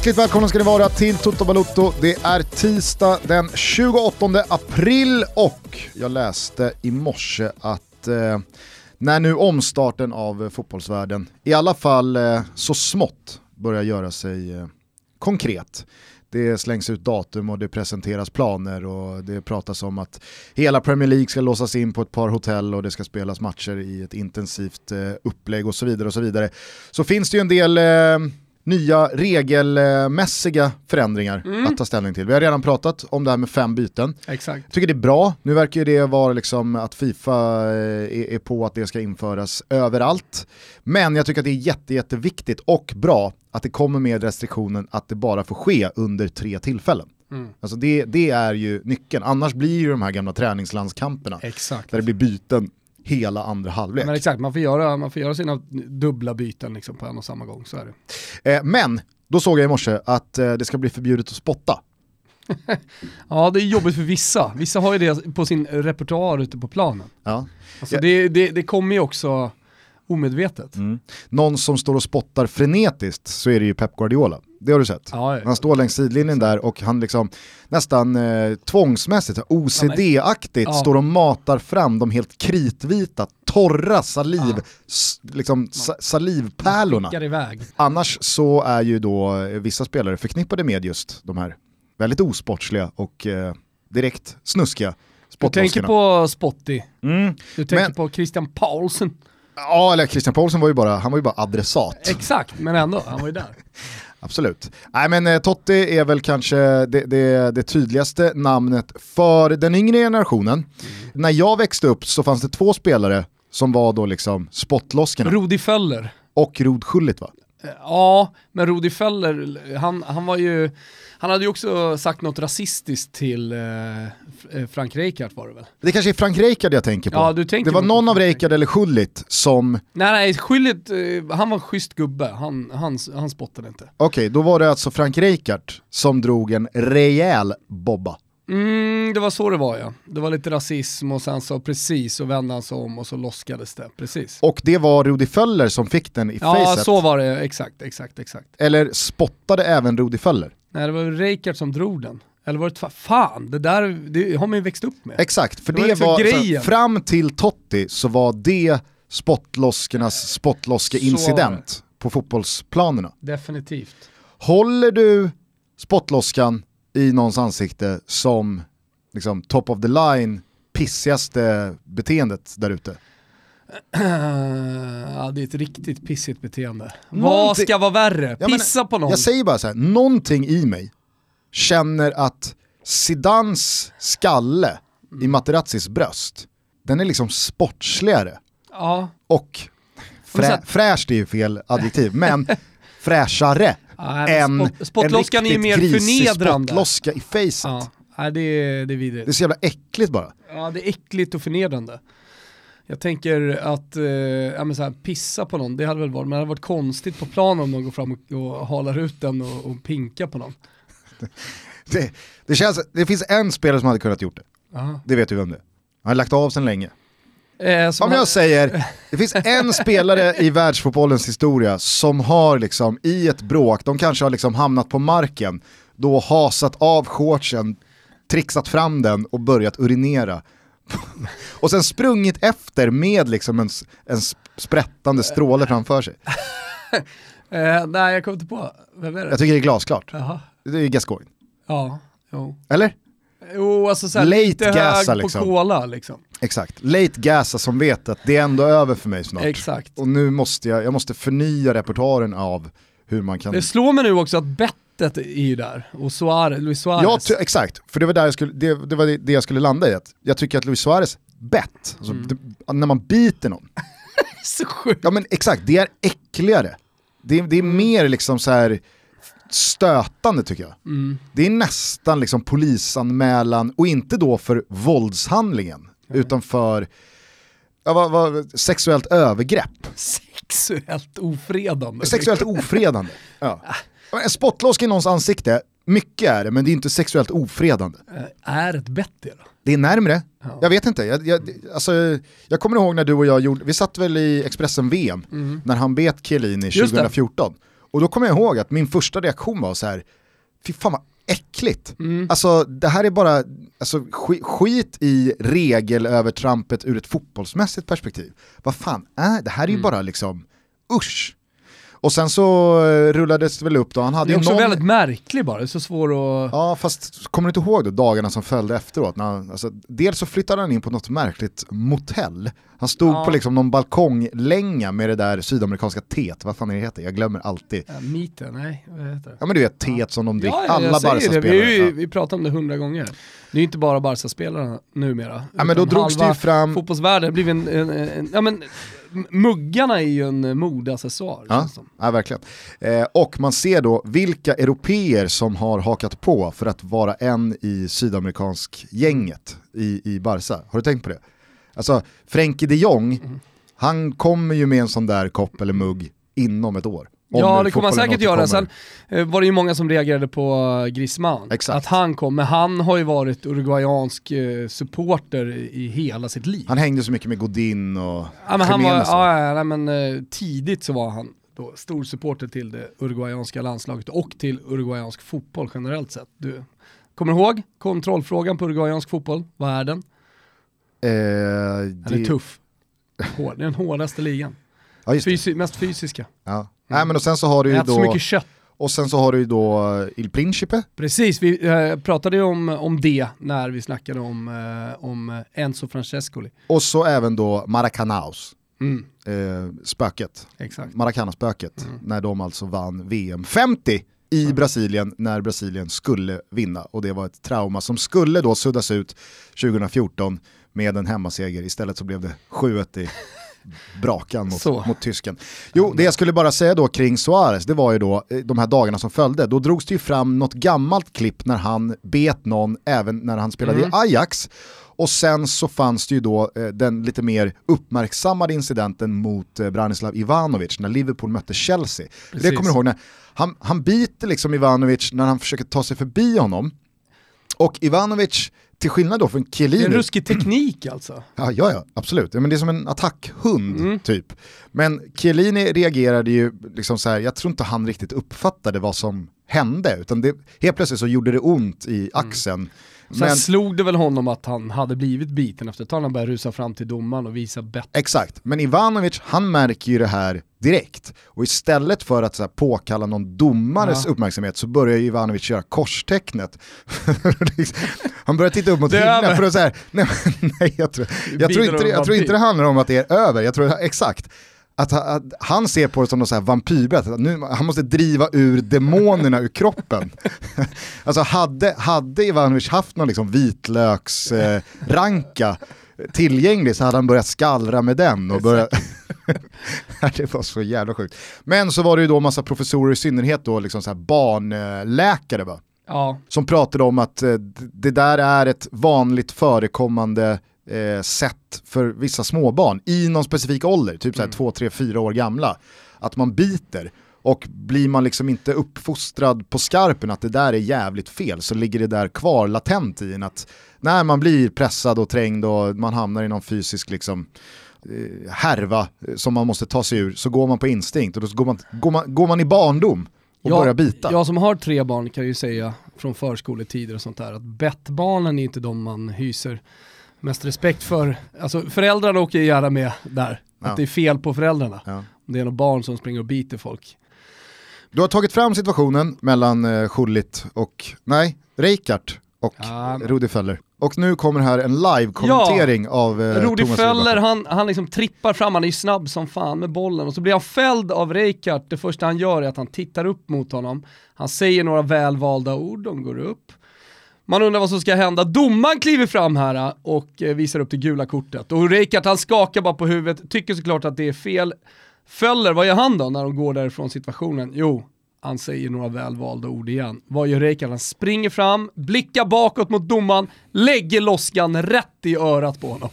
Hjärtligt välkomna ska ni vara till Toto Balotto. Det är tisdag den 28 april och jag läste i morse att eh, när nu omstarten av fotbollsvärlden i alla fall eh, så smått börjar göra sig eh, konkret. Det slängs ut datum och det presenteras planer och det pratas om att hela Premier League ska låsas in på ett par hotell och det ska spelas matcher i ett intensivt eh, upplägg och så vidare. och Så vidare. Så finns det ju en del eh, nya regelmässiga förändringar mm. att ta ställning till. Vi har redan pratat om det här med fem byten. Exakt. Jag tycker det är bra, nu verkar det vara liksom att Fifa eh, är, på att det ska införas överallt. Men jag tycker att det är jätte, jätteviktigt och bra att det kommer med restriktionen att det bara får ske under tre tillfällen. Mm. Alltså det, det, är ju nyckeln, annars blir ju de här gamla träningslandskamperna Exakt. där det blir byten hela andra halvlek. Men exakt, man får göra, man får göra sina dubbla byten liksom på en och samma gång, så är det. Eh, men, då såg jag i morse att eh, det ska bli förbjudet att spotta. ja, det är jobbigt för vissa. Vissa har ju det på sin repertoar ute på planen. Ja. Alltså ja. det, det, det kommer ju också omedvetet. Mm. Någon som står och spottar frenetiskt så är det ju Pep Guardiola. Det har du sett. Ja, ja. Han står längs sidlinjen där och han liksom nästan eh, tvångsmässigt, OCD-aktigt, ja, står och matar fram de helt kritvita, torra saliv, liksom, sa salivpärlorna. Annars så är ju då eh, vissa spelare förknippade med just de här väldigt osportsliga och eh, direkt snuskiga Du tänker på Spotty, mm. du tänker Men, på Christian Paulsen. Ja, eller Christian Paulsen var ju bara, han var ju bara adressat. Exakt, men ändå, han var ju där. Absolut. Nej men eh, Totti är väl kanske det, det, det, tydligaste namnet för den yngre generationen. Mm. När jag växte upp så fanns det två spelare som var då liksom spottloskarna. Rudi Föller. Och Rod Schullit va? Ja, men Rudi Föller, han, han var ju han hade ju också sagt något rasistiskt till eh, eh, Frank Rijkaard var det väl? Det kanske är Frank Rijkaard jag tänker på. Ja, du tänker det var någon av Rijkaard eller Schullit som... Nej nej, Schullit, eh, han var en schysst gubbe, han, han, han spottade inte. Okej, okay, då var det alltså Frank Rijkaard som drog en rejäl bobba. Mm, det var så det var ja. Det var lite rasism och sen så precis så vände han sig om och så loskades det. Precis. Och det var Rudi Föller som fick den i ja, facet? Ja, så var det. Exakt, exakt, exakt. Eller spottade även Rudi Föller? Nej, det var Reikard som drog den. Eller var det Fan, det där det har man ju växt upp med. Exakt, för det, det var, liksom var grejen. fram till Totti så var det spottloskernas spottloske-incident på fotbollsplanerna. Definitivt. Håller du spottloskan i någons ansikte som liksom, top of the line pissigaste beteendet där ute? ja, det är ett riktigt pissigt beteende. Någonting... Vad ska vara värre? Pissa ja, men, på någon? Jag säger bara så här, någonting i mig känner att Sidans skalle mm. i Materazzis bröst, den är liksom sportsligare. Ja. Och frä, fräscht är ju fel adjektiv, men fräschare ja, än spot, spotloskan en riktigt grisig spottloska i facet. Ja, det, är, det är vidrigt. Det är så jävla äckligt bara. Ja, det är äckligt och förnedrande. Jag tänker att eh, ja, så här, pissa på någon, det hade väl varit, men det hade varit konstigt på plan om någon går fram och, och halar ut den och, och pinkar på någon. Det, det, känns, det finns en spelare som hade kunnat gjort det. Aha. Det vet du vem det är. Han har lagt av sedan länge. Eh, Om jag han... säger, det finns en spelare i världsfotbollens historia som har liksom i ett bråk, de kanske har liksom hamnat på marken, då hasat av shortsen, trixat fram den och börjat urinera och sen sprungit efter med liksom en, en sprättande stråle framför sig. eh, nej, jag kommer inte på. Vem är det? Jag tycker det är glasklart. Jaha. Det är Gascoigne. Ja, jo. Eller? Jo, alltså såhär, late lite gasa, hög liksom. på cola liksom. Exakt, late gasa som vet att det är ändå över för mig snart. Exakt. Och nu måste jag, jag måste förnya repertoaren av hur man kan... Det slår mig nu också att bettet är ju där, och Suarez, Luis Suarez. Ja, exakt. För det var, där jag skulle, det, det, var det jag skulle landa i. Att jag tycker att Luis Suarez bett, alltså, mm. det, när man biter någon. så sjukt. Ja men exakt, det är äckligare. Det, det är mm. mer liksom så här stötande tycker jag. Mm. Det är nästan liksom polisanmälan, och inte då för våldshandlingen, mm. utan för ja, vad, vad, sexuellt övergrepp. Sexuellt ofredande. Sexuellt ofredande, ja. En spottloska i någons ansikte, mycket är det, men det är inte sexuellt ofredande. Eh, är ett bett det då? Det är närmre. Ja. Jag vet inte. Jag, jag, alltså, jag kommer ihåg när du och jag gjorde, vi satt väl i Expressen VM, mm. när han bet Chiellini 2014. Och då kommer jag ihåg att min första reaktion var så här, fy fan vad äckligt. Mm. Alltså det här är bara alltså, skit, skit i regelövertrampet ur ett fotbollsmässigt perspektiv. Vad fan är det här är ju Mm. bara liksom, usch. Och sen så eh, rullades det väl upp då, han hade Det är ju också någon... väldigt märklig bara, det är så svår att... Ja fast kommer du inte ihåg då dagarna som följde efteråt? När han, alltså, dels så flyttade han in på något märkligt motell. Han stod Ja. på liksom någon balkonglänga med det där sydamerikanska teet, vad fan är det heter? Jag glömmer alltid. Ja, Meeten, nej vad heter det? Ja men du vet teet som de dricker, Ja, ja, alla säger det. Vi, vi, Ja. vi pratar om det hundra gånger. Det är ju inte bara Barca-spelarna numera. Ja men då drogs det ju fram, Fotbollsvärlden blivit en, en, en, en, ja men muggarna är ju en modeaccessoar. Ja. ja verkligen. Eh, och man ser då vilka europeer som har hakat på för att vara en i sydamerikansk gänget i, i Barca. Har du tänkt på det? Alltså Frenkie de Jong, Mm. han kommer ju med en sån där kopp eller mugg inom ett år. Om Ja det kommer man fotbollen säkert göra. Sen eh, var det ju många som reagerade på eh, Griezmann. Exakt. Att han kom, men han har ju varit uruguayansk eh, supporter i hela sitt liv. Han hängde så mycket med Godin och Ja, men han var, ja, ja, men, tidigt så var han då stor supporter till det uruguayanska landslaget och till uruguayansk fotboll generellt sett. Du kommer ihåg kontrollfrågan på uruguayansk fotboll? Vad är den? Eh, Den är det- tuff. Hård. Det är den hårdaste ligan. Ja. Fysi mest fysiska. Ja. Nej, men och sen så har du ju Äter så då, mycket kött. och sen så har du ju då Il Principe, Precis, vi eh, pratade ju om, om det när vi snackade om, eh, om Enzo Francescoli. och så även då Maracanaos, Mm, eh, spöket. exakt. Maracana-spöket, Mm. när de alltså vann VM 50 i Brasilien när Brasilien skulle vinna. Och det var ett trauma som skulle då suddas ut 2014 med en hemmaseger. Istället så blev det 7-1 i brakan Så. mot, mot tysken. Jo, det jag skulle bara säga då kring Suarez, det var ju då eh, de här dagarna som följde. Då drogs det ju fram något gammalt klipp när han bet någon även när han spelade Mm. i Ajax. Och sen så fanns det ju då eh, den lite mer uppmärksammade incidenten mot eh, Branislav Ivanovic när Liverpool mötte Chelsea. Det Precis. kommer jag ihåg när han, han biter liksom Ivanovic när han försöker ta sig förbi honom. Och Ivanovic, till skillnad då från Chiellini, en ruskig teknik alltså. Ja, ja, ja absolut. Ja, men det är som en attackhund Mm. typ. Men Chiellini reagerade ju liksom så här, jag tror inte han riktigt uppfattade vad som hände, utan det, helt plötsligt så gjorde det ont i axeln. Sen Men, slog det väl honom att han hade blivit biten efter ett tag han började rusa fram till domaren och visa bett. exakt, men Ivanovic han märker ju det här direkt. Och istället för att så här, påkalla någon domares Ja. uppmärksamhet så börjar Ivanovic köra korstecknet. han börjar titta upp mot himlen för att säga, nej, nej jag, tror, jag, tror inte, jag tror inte det handlar om att det är över, jag tror exakt. Att, att han ser på det som något vampyrbett, han måste driva ur demonerna ur kroppen. alltså hade, hade Ivanovic haft någon liksom vitlöksranka eh, tillgänglig så hade han börjat skallra med den och börjat... det var så jävla sjukt. Men så var det ju då massa professorer i synnerhet då, liksom så barnläkare va? Ja, som pratade om att eh, det där är ett vanligt förekommande eh, sätt för vissa småbarn i någon specifik ålder, typ så här Mm. två, tre, fyra år gamla, att man biter. Och blir man liksom inte uppfostrad på skarpen att det där är jävligt fel så ligger det där kvar latent i en att när man blir pressad och trängd och man hamnar i någon fysisk liksom, eh, härva eh, som man måste ta sig ur så går man på instinkt och då går man, går man, går man i barndom och börjar bita. Jag som har tre barn kan ju säga från förskoletider och sånt där att bettbarnen är inte de man hyser mest respekt för. Alltså föräldrarna åker ju gärna med där, Ja. att det är fel på föräldrarna. Ja. Det är några barn som springer och biter folk. Du har tagit fram situationen mellan eh, Schullit och, nej, Reikart och Ja, Rudi Feller. Och nu kommer här en live-kommentering av eh, Rudi Feller, han, han liksom trippar fram, han är ju snabb som fan med bollen och så blir han fälld av Reykjart. Det första han gör är att han tittar upp mot honom. Han säger några välvalda ord, de går upp. Man undrar vad som ska hända. Domaren kliver fram här äh, och äh, visar upp det gula kortet. Och Reykjart han skakar bara på huvudet, tycker såklart att det är fel. Föller, vad gör han då när de går därifrån situationen? Jo, han säger några välvalda ord igen. Vad gör Reykjart? Han springer fram, blickar bakåt mot domaren, lägger loskan rätt i örat på honom.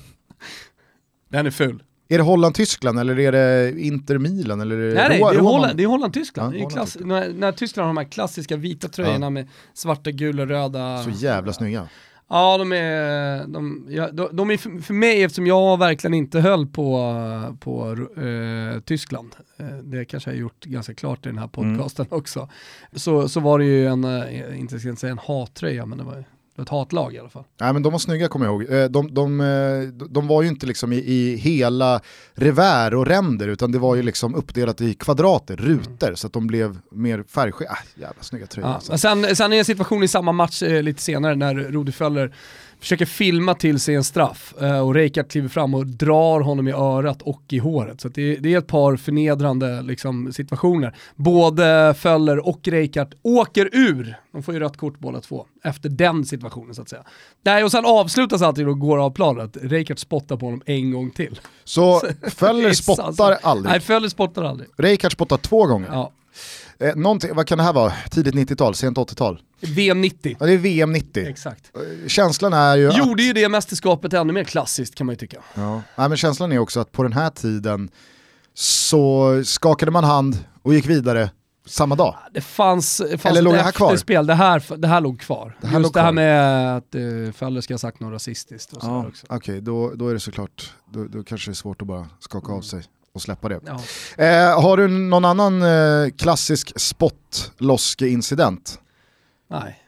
Den är ful. Är det Holland-Tyskland eller är det Inter Milan? Eller är det Nej, nej, det är Roman? Holland, Holland-Tyskland. Ja, är klass, när, när Tyskland har de här klassiska vita tröjorna med svarta, gula, röda. Så jävla snygga. Ja, de är, de, ja, de, de är för, för mig, eftersom jag verkligen inte höll på, på eh, Tyskland, eh, det kanske jag har gjort ganska klart i den här Mm. podcasten också, så, så var det ju en, eh, inte ska säga en hattröja, men det var ett hatlag i alla fall. Nej men de var snygga kommer jag ihåg. Eh, De, de, eh, de var ju inte liksom i, i hela revär och ränder utan det var ju liksom uppdelat i kvadrater, rutor så att de blev mer färgskilda. Ah, jävla snygga tröjor. Ja, alltså. sen, sen är en situation i samma match eh, lite senare när Rudi Föller försöker filma till sig en straff eh, och Reykjart kliver fram och drar honom i örat och i håret. Så det, det är ett par förnedrande liksom, situationer. Både Föller och Reykjart åker ur, de får ju rött kort båda två, efter den situationen så att säga. Nej, och sen avslutas alltid och går av planen att Reykjart spottar på honom en gång till. Så Föller spottar aldrig. Nej, Föller spottar aldrig. Reykjart spottar två gånger. Ja. Eh, någonting, vad kan det här vara? Tidigt 90-tal, sent 80-tal? VM 90. Ja, det är VM 90. Exakt. Eh, Känslan är ju Gjorde att... ju det mästerskapet ännu mer klassiskt kan man ju tycka. Ja. Nej, men känslan är också att på den här tiden så skakade man hand och gick vidare samma dag. Det fanns, fanns Eller låg det här kvar? det här, det här låg kvar. Det här Just låg det här kvar. med att uh, Föller ska ha sagt något rasistiskt och Ja. Okej, då, då är det såklart, då, då kanske det är svårt att bara skaka av sig och släppa det. Ja. Eh, har du någon annan eh, klassisk spot-loske-incident? Nej.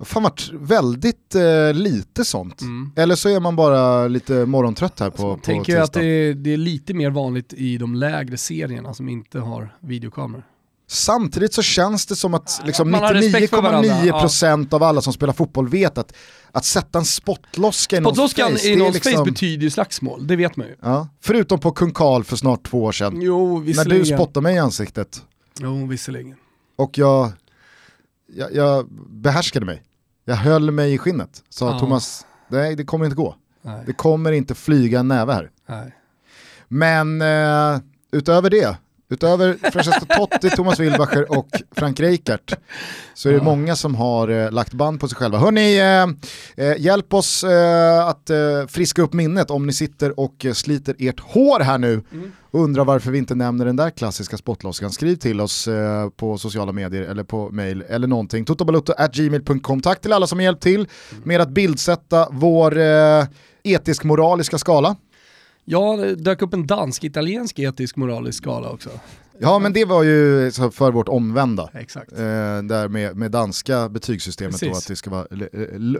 Fan varit väldigt eh, lite sånt. Mm. Eller så är man bara lite morgontrött här på, Jag på tänker ju att det är, det är lite mer vanligt i de lägre serierna som inte har videokameror. Samtidigt så känns det som att liksom man har respekt för varandra, 99,9% av alla som spelar fotboll vet att, att sätta en spottloska i någons face, i någons liksom, face betyder ju slagsmål, det vet man ju. ja, Förutom på Kung Karl för snart två år sedan. Jo, När du spottade mig i ansiktet Jo, visserligen. och jag, jag, jag behärskade mig. Jag höll mig i skinnet. Sa Ja. Thomas, nej det kommer inte gå. Nej, Det kommer inte flyga en näve här. nej. Men eh, utöver det, utöver Francesco Totti, Thomas Wilbacher och Frank Reichardt så är det Ja. många som har eh, lagt band på sig själva. Hörni, eh, eh, hjälp oss eh, att eh, friska upp minnet om ni sitter och eh, sliter ert hår här nu Mm. och undrar varför vi inte nämner den där klassiska spottloskan. Skriv till oss på sociala medier eller på mail eller någonting. totobalutto.gmail.com. Tack till alla som har hjälpt till med att bildsätta vår etisk-moraliska skala. Ja, det dök upp en dansk-italiensk etisk moralisk skala också. Ja men det var ju för vårt omvända. Exakt. Eh, där med, med danska betygssystemet då Precis. att det ska vara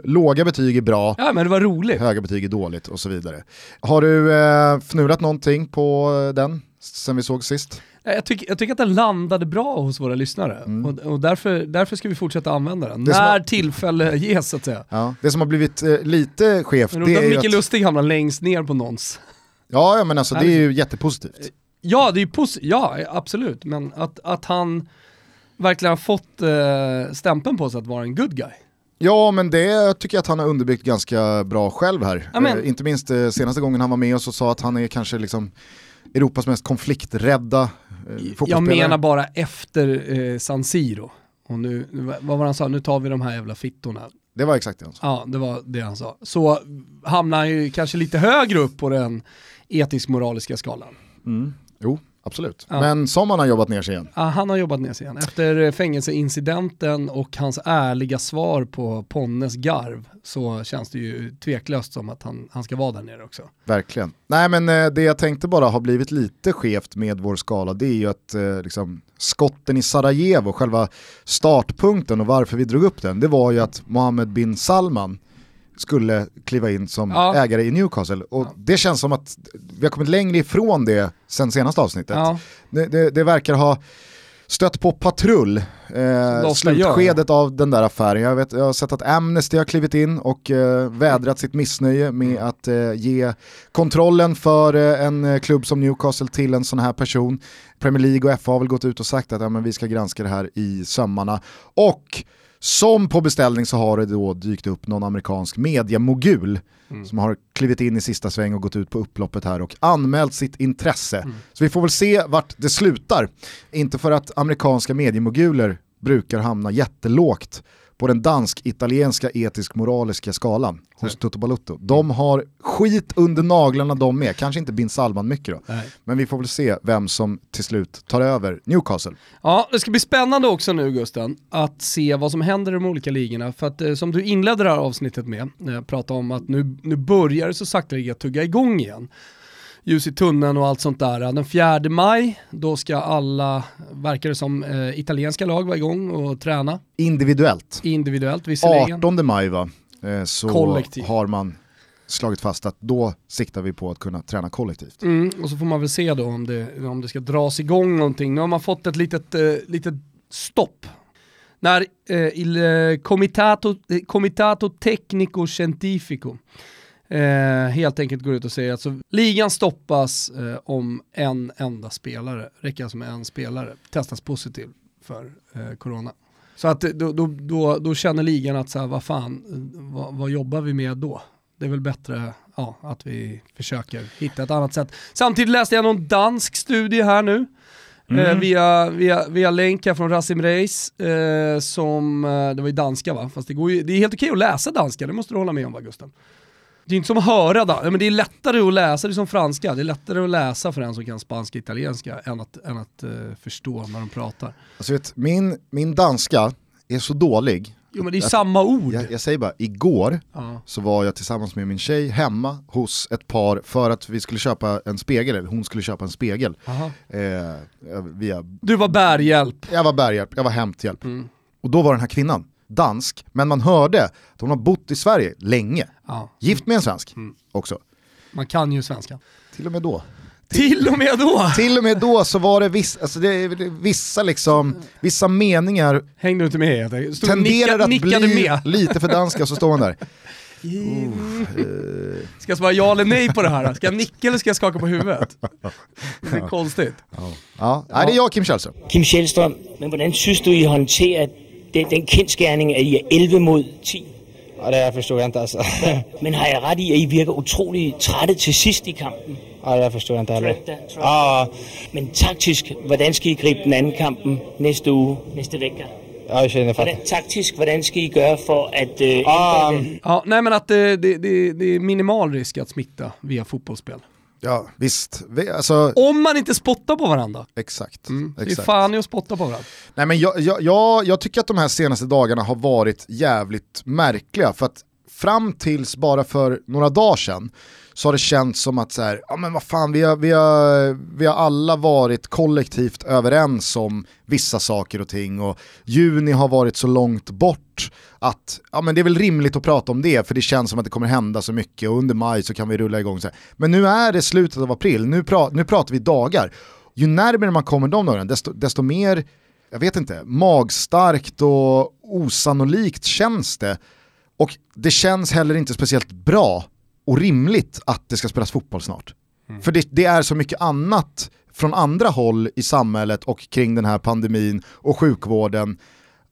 låga betyg är bra, Ja, men det var roligt. höga betyg är dåligt och så vidare. Har du eh, fnulat någonting på den sen vi såg sist? Jag tycker, jag tycker att den landade bra hos våra lyssnare Mm. och, och därför, därför ska vi fortsätta använda den. Det När har- tillfälle ges så att säga. Ja. Det som har blivit eh, lite skevt det då är Micke att, Lustig hamnar längst ner på någons. Ja, men alltså det är ju jättepositivt. Ja, det är posi- ja absolut, men att, att han verkligen har fått eh, stämpeln på sig att vara en good guy. Ja men det tycker jag att han har underbyggt ganska bra själv här. Eh, inte minst eh, senaste gången han var med oss och sa att han är kanske liksom Europas mest konflikträdda eh, Jag fotbollsspelare. menar bara efter eh, San Siro. Och nu, vad var han sa, nu tar vi de här jävla fittorna. Det var exakt det han sa. Ja, det var det han sa. Så hamnar han ju kanske lite högre upp på den etisk-moraliska skalan. Mm. Jo, absolut. Ja. Men som han har jobbat ner sig igen. Ja, han har jobbat ner sig igen. Efter eh, fängelseincidenten och hans ärliga svar på Ponnes garv så känns det ju tveklöst som att han, han ska vara där nere också. Verkligen. Nej men eh, det jag tänkte bara har blivit lite skevt med vår skala det är ju att eh, liksom, skotten i Sarajevo, själva startpunkten och varför vi drog upp den, det var ju att Mohammed bin Salman skulle kliva in som Ja. ägare i Newcastle. Och det känns som att vi har kommit längre ifrån det sen senaste avsnittet. Ja, Det, det, det verkar ha stött på patrull, eh, slutskedet av den där affären. Jag, vet, jag har sett att Amnesty har klivit in och eh, vädrat sitt missnöje med Mm. att eh, ge kontrollen för eh, en eh, klubb som Newcastle till en sån här person. Premier League och FA har väl gått ut och sagt att ja, men vi ska granska det här i sömmarna. Och som på beställning så har det då dykt upp någon amerikansk mediamogul Mm. som har klivit in i sista sväng och gått ut på upploppet här och anmält sitt intresse. Mm. Så vi får väl se vart det slutar. Inte för att amerikanska mediemoguler brukar hamna jättelågt på den dansk-italienska etisk-moraliska skalan hos Toto Balutto. De har skit under naglarna de med, kanske inte bin Salman mycket då. Nej. Men vi får väl se vem som till slut tar över Newcastle. Ja, det ska bli spännande också nu Gusten, att se vad som händer i de olika ligorna. För att eh, som du inledde det här avsnittet med, jag pratade om att nu, nu börjar det så sakteliga tugga igång igen. Ljus i tunneln och allt sånt där. Den 4 maj, då ska alla, verkar det som, eh, italienska lag vara igång och träna Individuellt. individuellt visserligen. 18 maj va, eh, så Kollektiv. har man slagit fast att då siktar vi på att kunna träna kollektivt. Mm, och så får man väl se då om det, om det ska dras igång någonting. Nu har man fått ett litet, eh, litet stopp. När eh, il eh, comitato, eh, comitato tecnico scientifico eh, helt enkelt går ut och säger att så, ligan stoppas eh, om en enda spelare, räcker alltså med en spelare, testas positiv för eh, corona. Så att eh, då, då, då, då känner ligan att så här, vad fan, eh, vad, vad jobbar vi med då? Det är väl bättre ja, att vi försöker hitta ett annat sätt. Samtidigt läste jag någon dansk studie här nu, eh, via, via, via länk här från Rasim Reis, eh, som, eh, det var ju danska va? Fast det, går ju, det är helt okej att läsa danska, det måste du hålla med om va Gusten? Det är inte som att höra, da- men det är lättare att läsa, det är som franska, det är lättare att läsa för en som kan spanska och italienska än att, än att eh, förstå när de pratar. Alltså vet, min, min danska är så dålig, Jo men det är samma ord. jag, jag säger bara, igår Ja. så var jag tillsammans med min tjej hemma hos ett par för att vi skulle köpa en spegel, eller hon skulle köpa en spegel. Eh, via, Du var bärhjälp. jag var bärhjälp, jag var hämthjälp. Mm. Och då var den här kvinnan dansk, men man hörde att hon har bott i Sverige länge. Ja. Gift med en svensk Mm. också. Man kan ju svenska. Till och med då. Till och med då! Till och med då så var det, viss, alltså det, vissa, liksom, vissa meningar Hängde du inte med? Jag Stod tenderar nicka, att bli med. lite för danska så står man där. Ska jag svara ja eller nej på det här? Ska jag nicka eller ska jag skaka på huvudet? Det är konstigt. Ja, Nej, det är jag Kim Källström. Kim Sjælstrøm, men hvordan synes du, I håndterer den, den kendskærning, at I er 11 mod 10? Og det forstod jeg ikke altså. Men har jeg ret i, at I virker utrolig trætte til sidst i kampen? Og det forstod jeg ikke heller. Og, Men taktisk, hvordan skal I gribe den anden kampen næste uge, næste vecka? og jeg känner Hvordan, för taktisk, hvordan skal I gøre for at øh, Ah, ændre det? Ja, nej men att det, det, det, det är minimal risk att smitta via fotbollsspel. Ja, visst. Vi, alltså, Om man inte spottar på varandra. exakt. Mm. Det är exakt. fan i att spotta på varandra. Nej, men jag, jag, jag, jag tycker att de här senaste dagarna har varit jävligt märkliga för att fram tills bara för några dagar sedan så har det känts som att så här, ja men vad fan, vi har, vi, har, vi har alla varit kollektivt överens om vissa saker och ting och juni har varit så långt bort att ja, men det är väl rimligt att prata om det för det känns som att det kommer hända så mycket och under maj så kan vi rulla igång. Så här. Men nu är det slutet av april, nu, pra, nu pratar vi dagar. Ju närmare man kommer de dagarna desto, desto mer jag vet inte, magstarkt och osannolikt känns det. Och det känns heller inte speciellt bra och rimligt att det ska spelas fotboll snart. För det, det är så mycket annat från andra håll i samhället och kring den här pandemin och sjukvården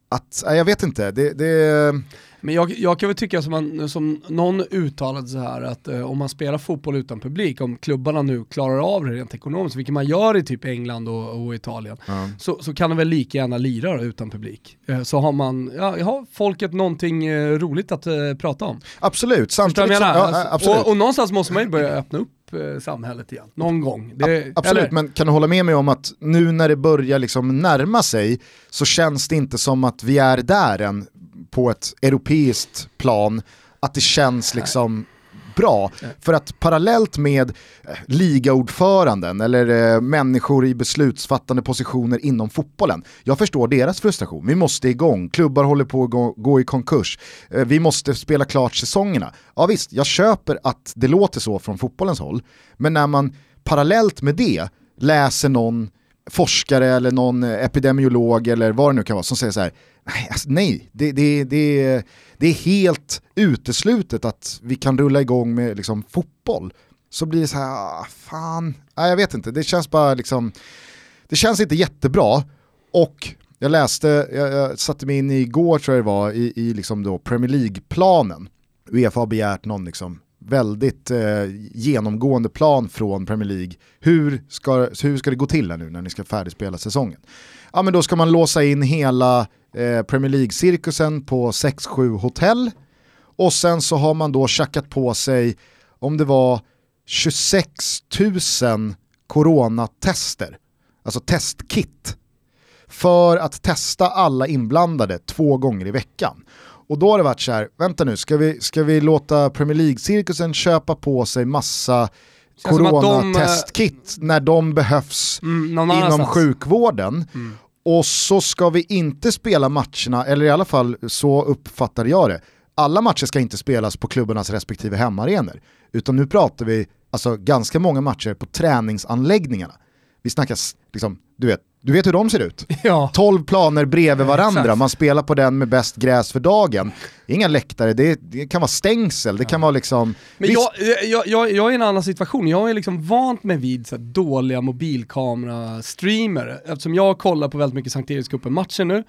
att, jag vet inte, det, det, Men jag, jag kan väl tycka som, man, som någon uttalade så här att eh, om man spelar fotboll utan publik, om klubbarna nu klarar av det rent ekonomiskt, vilket man gör i typ England och, och Italien, så, så kan de väl lika gärna lira utan publik. Eh, så har man, ja, har folket någonting eh, roligt att eh, prata om. absolut. Samtidigt som, ja, Alltså, absolut. och, och någonstans måste man ju börja öppna upp eh, samhället igen, någon gång. Det, Absolut, eller? men kan du hålla med mig om att nu när det börjar liksom närma sig så känns det inte som att vi är där än på ett europeiskt plan, att det känns liksom bra. För att parallellt med eh, ligaordföranden eller eh, människor i beslutsfattande positioner inom fotbollen, jag förstår deras frustration. Vi måste igång, klubbar håller på att gå, gå i konkurs, eh, vi måste spela klart säsongerna. Ja visst, jag köper att det låter så från fotbollens håll, men när man parallellt med det läser någon forskare eller någon epidemiolog eller vad det nu kan vara som säger så här, nej, alltså, nej det, det, det, det är helt uteslutet att vi kan rulla igång med liksom, fotboll. Så blir det så här, ah, fan, nej, jag vet inte, det känns bara liksom, det känns inte jättebra och jag läste, jag, jag satte mig in igår tror jag det var, i, i liksom då Premier League-planen. Uefa har begärt någon liksom väldigt eh, genomgående plan från Premier League. Hur ska, hur ska det gå till här nu när ni ska färdigspela säsongen? Ja men då ska man låsa in hela eh, Premier League-cirkusen på 6-7 hotell och sen så har man då tjackat på sig, om det var 26 000 coronatester, alltså testkit, för att testa alla inblandade två gånger i veckan. Och då har det varit så här, vänta nu, ska vi, ska vi låta Premier League-cirkusen köpa på sig massa att de, coronatestkit när de behövs Mm, inom annanstans. sjukvården. Och så ska vi inte spela matcherna, eller i alla fall så uppfattade jag det. Alla matcher ska inte spelas på klubbarnas respektive hemmaarenor. Utan nu pratar vi alltså ganska många matcher på träningsanläggningarna. Vi snackar, liksom, du vet, du vet hur de ser ut. Ja. 12 planer bredvid varandra, man spelar på den med bäst gräs för dagen. Inga läktare, det, det kan vara stängsel, det kan vara liksom... Men jag, jag, jag, jag är i en annan situation, jag är liksom vant mig vid så dåliga mobilkamera-streamer. Eftersom jag kollar på väldigt mycket Sankt Erikscupen-matcher nu,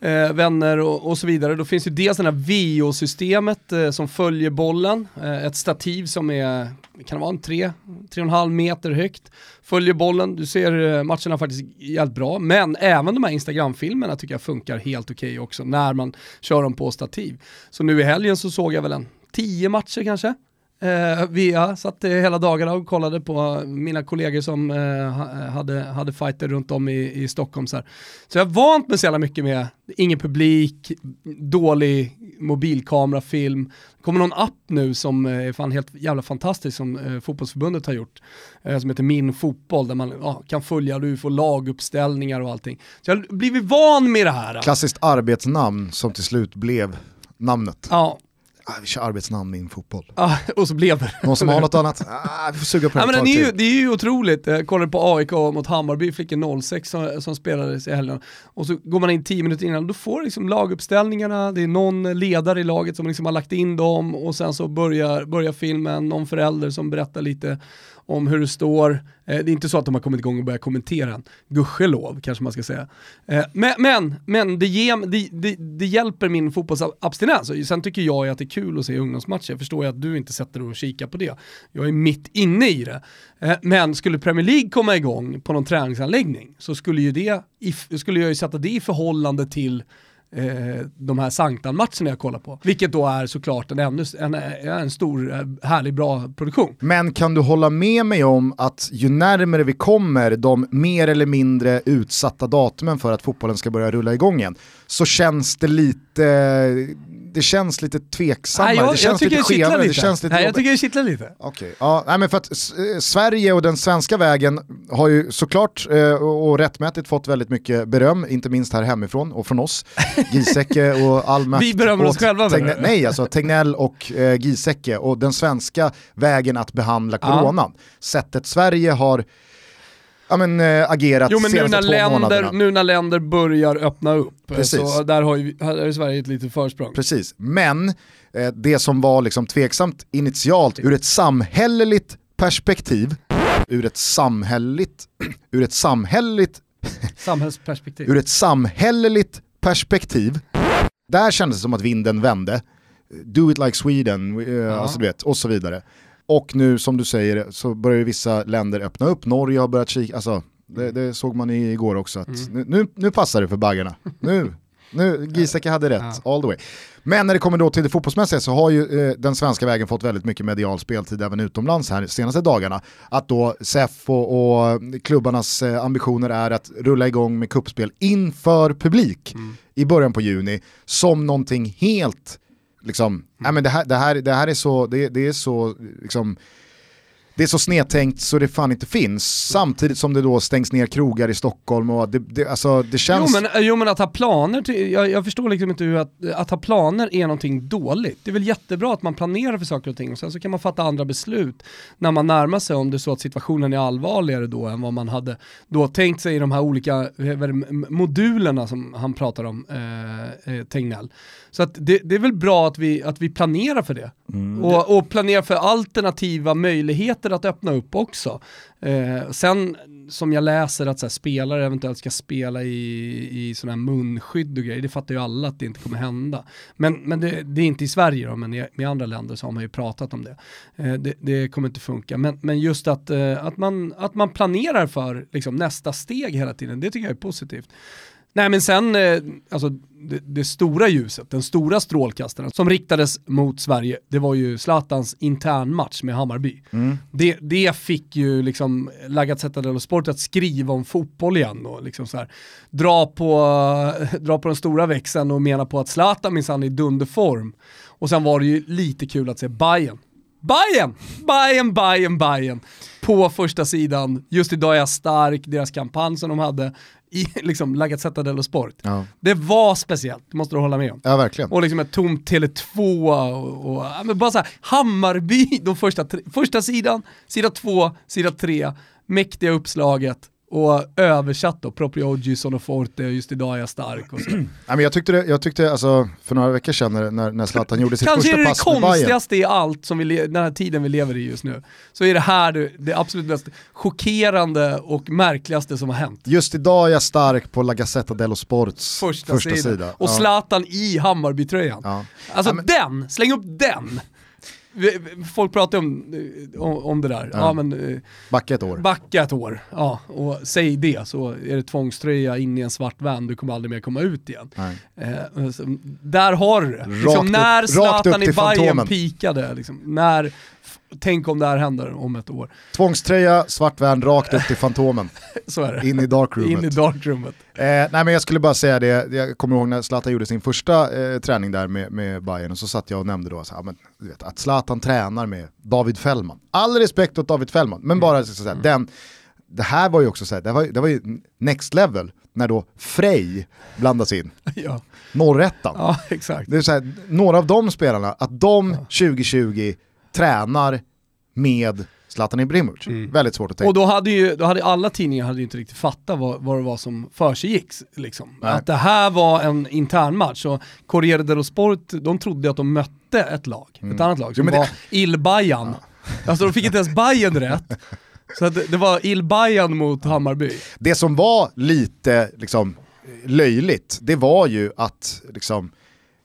eh, vänner och, och så vidare. Då finns ju dels det här VO-systemet eh, som följer bollen, eh, ett stativ som är, kan det vara en 3, 3,5 meter högt, följer bollen, du ser eh, matcherna faktiskt jävligt bra, men även de här Instagram-filmerna tycker jag funkar helt okej också när man kör dem på stativ. Så nu i helgen så såg jag väl en 10 matcher kanske, Eh, via, satt eh, hela dagarna och kollade på mina kollegor som eh, eh, hade, hade fighter runt om i, i Stockholm. Så, här. så jag har vant mig så jävla mycket med ingen publik, dålig mobilkamerafilm. Det kommer någon app nu som eh, är fan helt jävla fantastisk som eh, fotbollsförbundet har gjort. Eh, som heter Min Fotboll där man ja, kan följa, du får laguppställningar och allting. Så jag har blivit van med det här. Klassiskt arbetsnamn som till slut blev namnet. Ja, Ah, vi kör arbetsnamn i en fotboll. ja, och så blev det. Någon som har något annat? Ah, vi får suga på det ett men det, är ju, det är ju otroligt. Jag kollade på AIK mot Hammarby, fick en 06 som, som spelades i helgen. Och så går man in 10 minuter innan, då får liksom laguppställningarna, det är någon ledare i laget som liksom har lagt in dem och sen så börjar, börjar filmen, någon förälder som berättar lite om hur det står. Eh, det är inte så att de har kommit igång och börjat kommentera den, gudskelov kanske man ska säga. Eh, men men, men det, ge, det, det, det hjälper min fotbollsabstinens. Sen tycker jag att det är kul att se ungdomsmatcher, jag förstår ju att du inte sätter dig och kikar på det. Jag är mitt inne i det. Eh, men skulle Premier League komma igång på någon träningsanläggning så skulle, ju det, skulle jag ju sätta det i förhållande till eh, de här Sanktan-matcherna jag kollar på. Vilket då är såklart en, ännu, en, en stor, eh, härlig, bra produktion. Men kan du hålla med mig om att ju närmare vi kommer de mer eller mindre utsatta datumen för att fotbollen ska börja rulla igång igen, så känns det lite, det känns lite tveksammare, Nej, jag, det känns lite det skevare, det känns lite Nej, jag tycker det kittlar lite. Okej, ja, nej, men för att eh, Sverige och den svenska vägen har ju såklart eh, och rättmätigt fått väldigt mycket beröm, inte minst här hemifrån och från oss. Giesecke och all makt Vi berömmer oss själva, Tegnell, du? Nej, alltså Tegnell och eh, Giesecke och den svenska vägen att behandla Ja. coronan. Sättet Sverige har ja, men, äh, agerat Jo men nu när, länder, månaderna. nu när länder börjar öppna upp, eh, Precis. så där har ju här har Sverige ett litet försprång. Precis, men eh, det som var liksom tveksamt initialt ur ett samhälleligt perspektiv, ur ett samhälleligt, ur ett samhälleligt Samhällsperspektiv. ur ett samhälleligt perspektiv, där kändes det som att vinden vände. Do it like Sweden, eh, alltså, vet, och så vidare. Och nu som du säger så börjar vissa länder öppna upp, Norge har börjat kika, alltså, det, det såg man i- igår också, att nu, nu, nu passar det för baggarna. Nu, nu Giesecke hade rätt, all the way. Men när det kommer då till det fotbollsmässiga så har ju eh, den svenska vägen fått väldigt mycket medial speltid även utomlands här de senaste dagarna. Att då SEF och, och klubbarnas eh, ambitioner är att rulla igång med kuppspel inför publik i början på juni som någonting helt, liksom, nej men det här, det här, det här är så, det, det är så, liksom, det är så snedtänkt så det fan inte finns. Samtidigt som det då stängs ner krogar i Stockholm och det, det, alltså, det Jo känns... men, jo men att ha planer, till, jag, jag förstår liksom inte hur att, att ha planer är någonting dåligt. Det är väl jättebra att man planerar för saker och ting och sen så kan man fatta andra beslut när man närmar sig om det är så att situationen är allvarligare då än vad man hade då tänkt sig i de här olika modulerna som han pratar om, eh, eh, Tegnell. Så det, det är väl bra att vi, att vi planerar för det. Och, och planerar för alternativa möjligheter att öppna upp också. Eh, sen som jag läser att så här, spelare eventuellt ska spela i, i sådana här munskydd och grejer, det fattar ju alla att det inte kommer hända. Men, men det, det är inte i Sverige då, men i, i andra länder så har man ju pratat om det. Eh, det, det kommer inte funka. Men, men just att, eh, att, man, att man planerar för liksom, nästa steg hela tiden, det tycker jag är positivt. Nej men sen, eh, alltså det, det stora ljuset, den stora strålkastaren som riktades mot Sverige, det var ju Zlatans internmatch med Hammarby. Det, det fick ju liksom La Gazzetta dello Sport att skriva om fotboll igen och liksom så här, dra, på, dra på den stora växeln och mena på att Zlatan minsann är i dunderform. Och sen var det ju lite kul att se Bayern. Bayern! Bayern, Bayern, Bayern. På första sidan, just idag är jag stark, deras kampanj som de hade i liksom La Gazzetta dello Sport. Ja. Det var speciellt, det måste du hålla med om. Ja, verkligen. Och liksom ett tomt Tele2 och, och men bara så här, Hammarby, de första, tre- första sidan, sida två, sida tre, mäktiga uppslaget och översatt då, proprio oggi sono forte, just idag är jag stark och så. Nej, men jag tyckte, det, jag tyckte alltså, för några veckor sedan när, när, Zlatan gjorde sitt Kanske är första det det pass med Bayern. konstigaste i allt som vi den här tiden vi lever i just nu. Så är det här det, det absolut mest chockerande och märkligaste som har hänt. Just idag är jag stark på La Gazzetta dello Sports Första, första, sida. sida. Och Ja. Zlatan i Hammarbytröjan. Ja. Alltså Ja, men- den, släng upp den! Folk pratar om, om, om det där. Ja. Ja. men eh, Backa ett år. backa ett år. Ja, och säg det så är det tvångströja in i en svart van, du kommer aldrig mer komma ut igen. Eh, där har du det. Liksom, när Zlatan i Bayern pikade, liksom, när, tänk om det här händer om ett år. Tvångströja, svart van, rakt upp till Fantomen. Så är det. In i darkroomet. In i darkroomet. Eh, nej men jag skulle bara säga det, jag kommer ihåg när Zlatan gjorde sin första eh, träning där med, med Bayern och så satt jag och nämnde då så här, men, vet, att Zlatan tränar med David Fällman. All respekt åt David Fällman, men bara så att säga, den, det här var ju också så här, det var, det var ju next level när då Frej blandas in, Ja. norrättan. ja, exakt. Det är så här, några av de spelarna, att de 2020 tränar med Zlatan Ibrahimovic. Väldigt svårt att tänka. Och då hade ju då hade alla tidningar hade ju inte riktigt fattat vad, vad det var som försiggick. Liksom. Nej. Att det här var en intern match och Corriere dello Sport, de trodde att de mötte ett lag, ett annat lag som Mm. Jo, var Il Bajan. Alltså de fick inte ens Bajen rätt. Så att det, det var Il Bajan mot Hammarby. Det som var lite liksom, löjligt, det var ju att, liksom,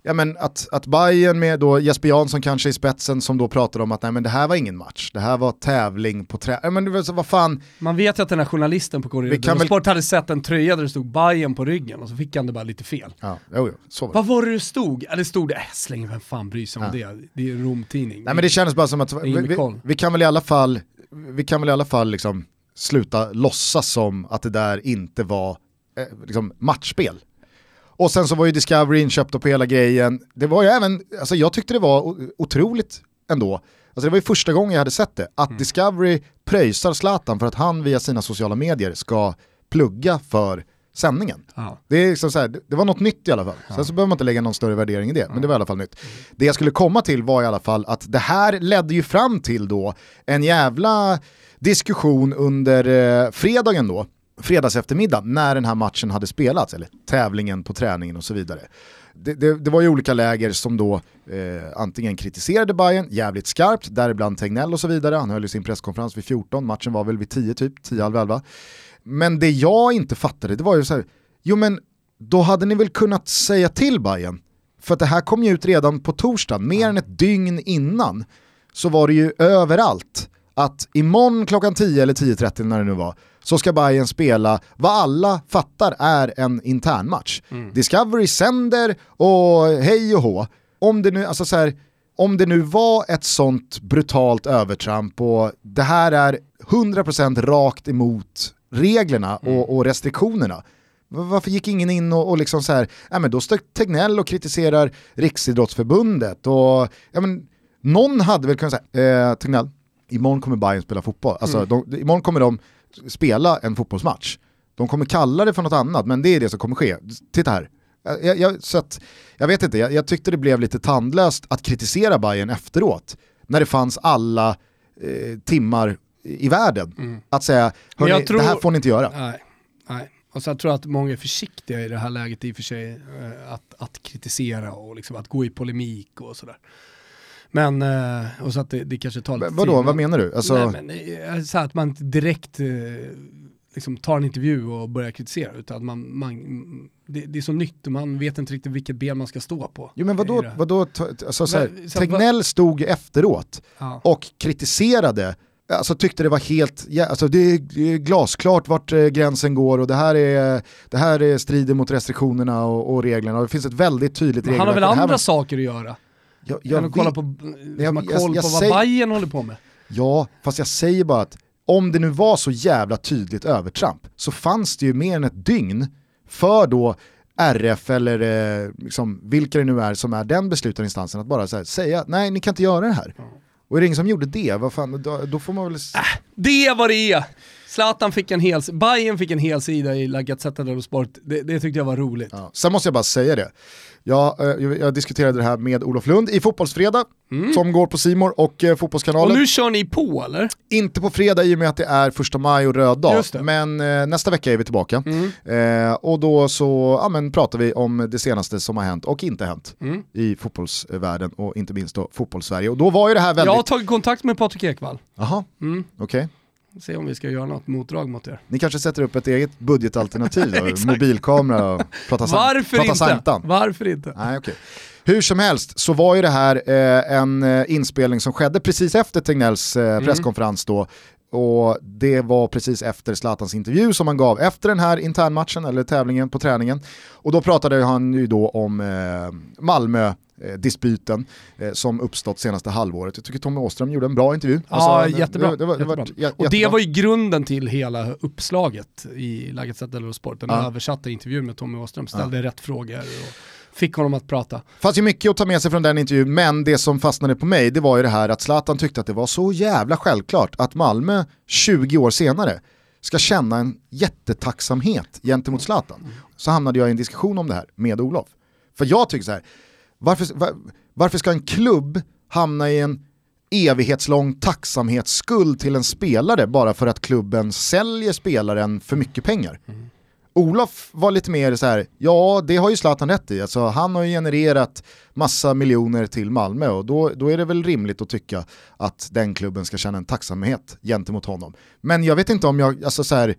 ja, men att, att Bayern med då Jesper Jansson kanske i spetsen som då pratade om att nej, men det här var ingen match, det här var tävling på trä... Ja, men vad fan, Man vet ju att den här journalisten på dello väl- Sport hade sett en tröja där det stod Bajen på ryggen och så fick han det bara lite fel. ja, jo, jo, så var det. Vad var det det stod? Ja, det stod det, äh, släng vem fan bryr sig om det? Det är en Rom-tidning. Nej men det kändes bara som att vi, vi, vi kan väl i alla fall, vi kan väl i alla fall liksom sluta låtsas som att det där inte var eh, liksom matchspel. Och sen så var ju Discovery inköpta på hela grejen. Det var ju även, alltså jag tyckte det var otroligt ändå. Alltså det var ju första gången jag hade sett det, att Discovery pröjsar Zlatan för att han via sina sociala medier ska plugga för sändningen. Ja. Det, är liksom så här, det- var något nytt i alla fall. Sen så behöver man inte lägga någon större värdering i det, men det var i alla fall nytt. Det jag skulle komma till var i alla fall att det här ledde ju fram till då en jävla diskussion under eh, fredagen då, fredags eftermiddag, när den här matchen hade spelats, eller tävlingen på träningen och så vidare. Det, det, det var ju olika läger som då eh, antingen kritiserade Bayern jävligt skarpt, däribland Tegnell och så vidare, han höll ju sin presskonferens vid 14, matchen var väl vid 10 typ, 10 halv 11. Men det jag inte fattade, det var ju så här, jo men då hade ni väl kunnat säga till Bayern för att det här kom ju ut redan på torsdagen, mer än ett dygn innan, så var det ju överallt att imorgon klockan 10 eller 10.30 när det nu var, så ska Bayern spela vad alla fattar är en internmatch. Discovery sänder och hej och hå. Om det nu, alltså så här, om det nu var ett sånt brutalt övertramp och det här är 100% rakt emot reglerna och, och restriktionerna, va- varför gick ingen in och, och liksom så här, ja men då står Tegnell och kritiserar Riksidrottsförbundet och ja men någon hade väl kunnat säga, eh, Tegnell, imorgon kommer Bayern spela fotboll, alltså de, imorgon kommer de spela en fotbollsmatch. De kommer kalla det för något annat, men det är det som kommer ske. Titta här. Jag, jag, så att, jag vet inte, jag, jag tyckte det blev lite tandlöst att kritisera Bayern efteråt, när det fanns alla eh, timmar i världen. Att säga, hörni, tror- det här får ni inte göra. Nej, nej. Och så jag tror att många är försiktiga i det här läget i och för sig eh, att, att kritisera och liksom att gå i polemik och sådär. Men, eh, och så att det, det kanske tar lite Vadå, tid. vad menar du? Alltså, Nej, men, eh, så att man inte direkt eh, liksom tar en intervju och börjar kritisera utan att man, man, det, det är så nytt och man vet inte riktigt vilket ben man ska stå på. Jo men vadå, vadå alltså, så här, Men, så- Tegnell stod efteråt Ja. och kritiserade alltså, tyckte det var helt, alltså, det, är, glasklart vart gränsen går och det här, är, det här är strider mot restriktionerna och, och reglerna. Och det finns ett väldigt tydligt regelverk. han har väl andra var- saker att göra? Jag, Jag än att kolla vet- på, jag- har koll jag på vad säger- Bayern håller på med. Ja, fast jag säger bara att om det nu var så jävla tydligt övertramp så fanns det ju mer än ett dygn för då RF eller eh, liksom, vilka det nu är som är den beslutande instansen att bara så här, säga nej ni kan inte göra det här. Och är det ingen som gjorde det, vad fan, då, då får man väl... s- Det vad det är! Zlatan fick en hel, Bayern fick en hel sida i La Gazzetta dello Sport, det, det tyckte jag var roligt. Ja. Sen måste jag bara säga det. Jag, eh, jag, jag diskuterade det här med Olof Lund i Fotbollsfredag, som går på Simor och eh, Och Fotbollskanalen. nu kör ni på eller? Inte på fredag i och med att det är första maj och röd dag, men eh, nästa vecka är vi tillbaka. Mm. Eh, och då så ja, men, pratar vi om det senaste som har hänt och inte hänt Mm. i fotbollsvärlden och inte minst då fotbollssverige. Och då var ju det här väldigt... Jag har tagit kontakt med Patrik Ekwall. Jaha, Mm. okej. Se om vi ska göra något motdrag mot er. Ni kanske sätter upp ett eget budgetalternativ då, mobilkamera och prata, Varför prata inte? sanktan. Varför inte? Nej, okej. Hur som helst så var ju det här eh, en eh, inspelning som skedde precis efter Tegnells eh, Mm. presskonferens då. Och det var precis efter Zlatans intervju som han gav efter den här internmatchen eller tävlingen på träningen. Och då pratade han ju då om eh, Malmö eh, dispyten eh, som uppstått senaste halvåret. Jag tycker Tommy Åström gjorde en bra intervju. Ja, Alltså, jättebra. Det, det var, det var, jättebra. och det jättebra. var ju grunden till hela uppslaget i La Gazzetta dello Sport, den Ja. översatta intervjun med Tommy Åström, ställde rätt frågor och fick honom att prata. fanns ju mycket att ta med sig från den intervjun, men det som fastnade på mig det var ju det här att Zlatan tyckte att det var så jävla självklart att Malmö 20 år senare ska känna en jättetacksamhet gentemot Zlatan. Så hamnade jag i en diskussion om det här med Olof. För jag tycker så här, varför, var, varför ska en klubb hamna i en evighetslång tacksamhetsskuld till en spelare bara för att klubben säljer spelaren för mycket pengar? Olof var lite mer så här, ja det har ju Zlatan rätt i, alltså, han har ju genererat massa miljoner till Malmö och då, då är det väl rimligt att tycka att den klubben ska känna en tacksamhet gentemot honom. Men jag vet inte om jag, alltså så här,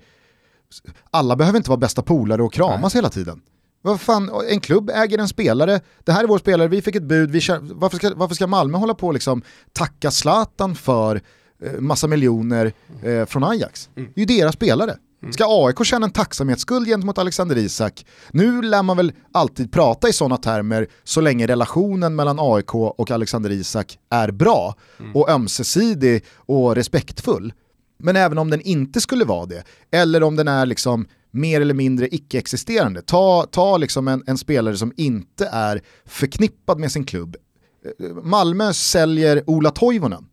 alla behöver inte vara bästa polare och kramas hela tiden. Vad fan, en klubb äger en spelare, det här är vår spelare, vi fick ett bud, vi känner, varför, ska, varför ska Malmö hålla på och liksom tacka Zlatan för eh, massa miljoner eh, från Ajax? Det är ju deras spelare. Ska AIK känna en tacksamhetsskuld gentemot Alexander Isak? Nu lär man väl alltid prata i sådana termer så länge relationen mellan AIK och Alexander Isak är bra och ömsesidig och respektfull. Men även om den inte skulle vara det, eller om den är liksom mer eller mindre icke-existerande, ta, ta liksom en, en spelare som inte är förknippad med sin klubb. Eh, Malmö säljer Ola Toivonen.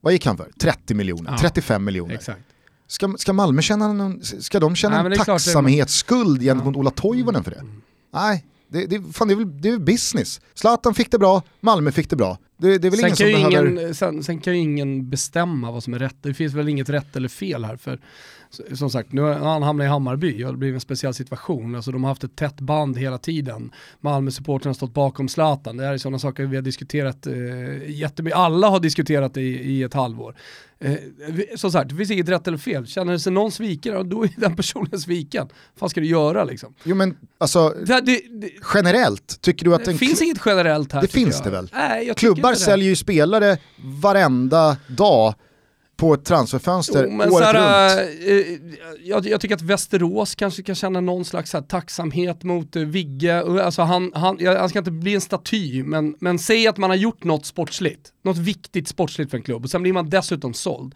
Vad gick han för? 30 miljoner, Ja, 35 miljoner. Exakt. Ska, ska Malmö känna någon, ska de känna Nej, en tacksamhetsskuld gentemot Ola Toivonen för det? Nej, det, det, fan, det, är väl, det är business. Zlatan fick det bra, Malmö fick det bra. Det, det är väl Sen ingen kan, som behöver... ingen, sen, sen kan ju ingen bestämma vad som är rätt. Det finns väl inget rätt eller fel här. För som sagt, nu har han hamnat i Hammarby och det blir en speciell situation. Alltså, de har haft ett tätt band hela tiden. Malmö-supportrarna har stått bakom Zlatan. Det här är sådana saker vi har diskuterat eh, jättemycket. Alla har diskuterat det i, i ett halvår. Eh, som sagt, det finns inget rätt eller fel. Känner sig någon sviken, då är den personen sviken. Vad ska du göra liksom? Jo men alltså, Det, det, det, generellt, tycker du att det en finns inget generellt här Det finns jag. det väl? Nej, klubbar säljer ju spelare varenda dag på ett transferfönster Jo, men året såhär, runt. eh, jag, jag tycker att Västerås kanske kan känna någon slags här, tacksamhet mot eh, Vigge. Alltså, han, han, ja, han ska inte bli en staty, men, men säg att man har gjort något sportsligt, något viktigt sportsligt för en klubb och sen blir man dessutom såld.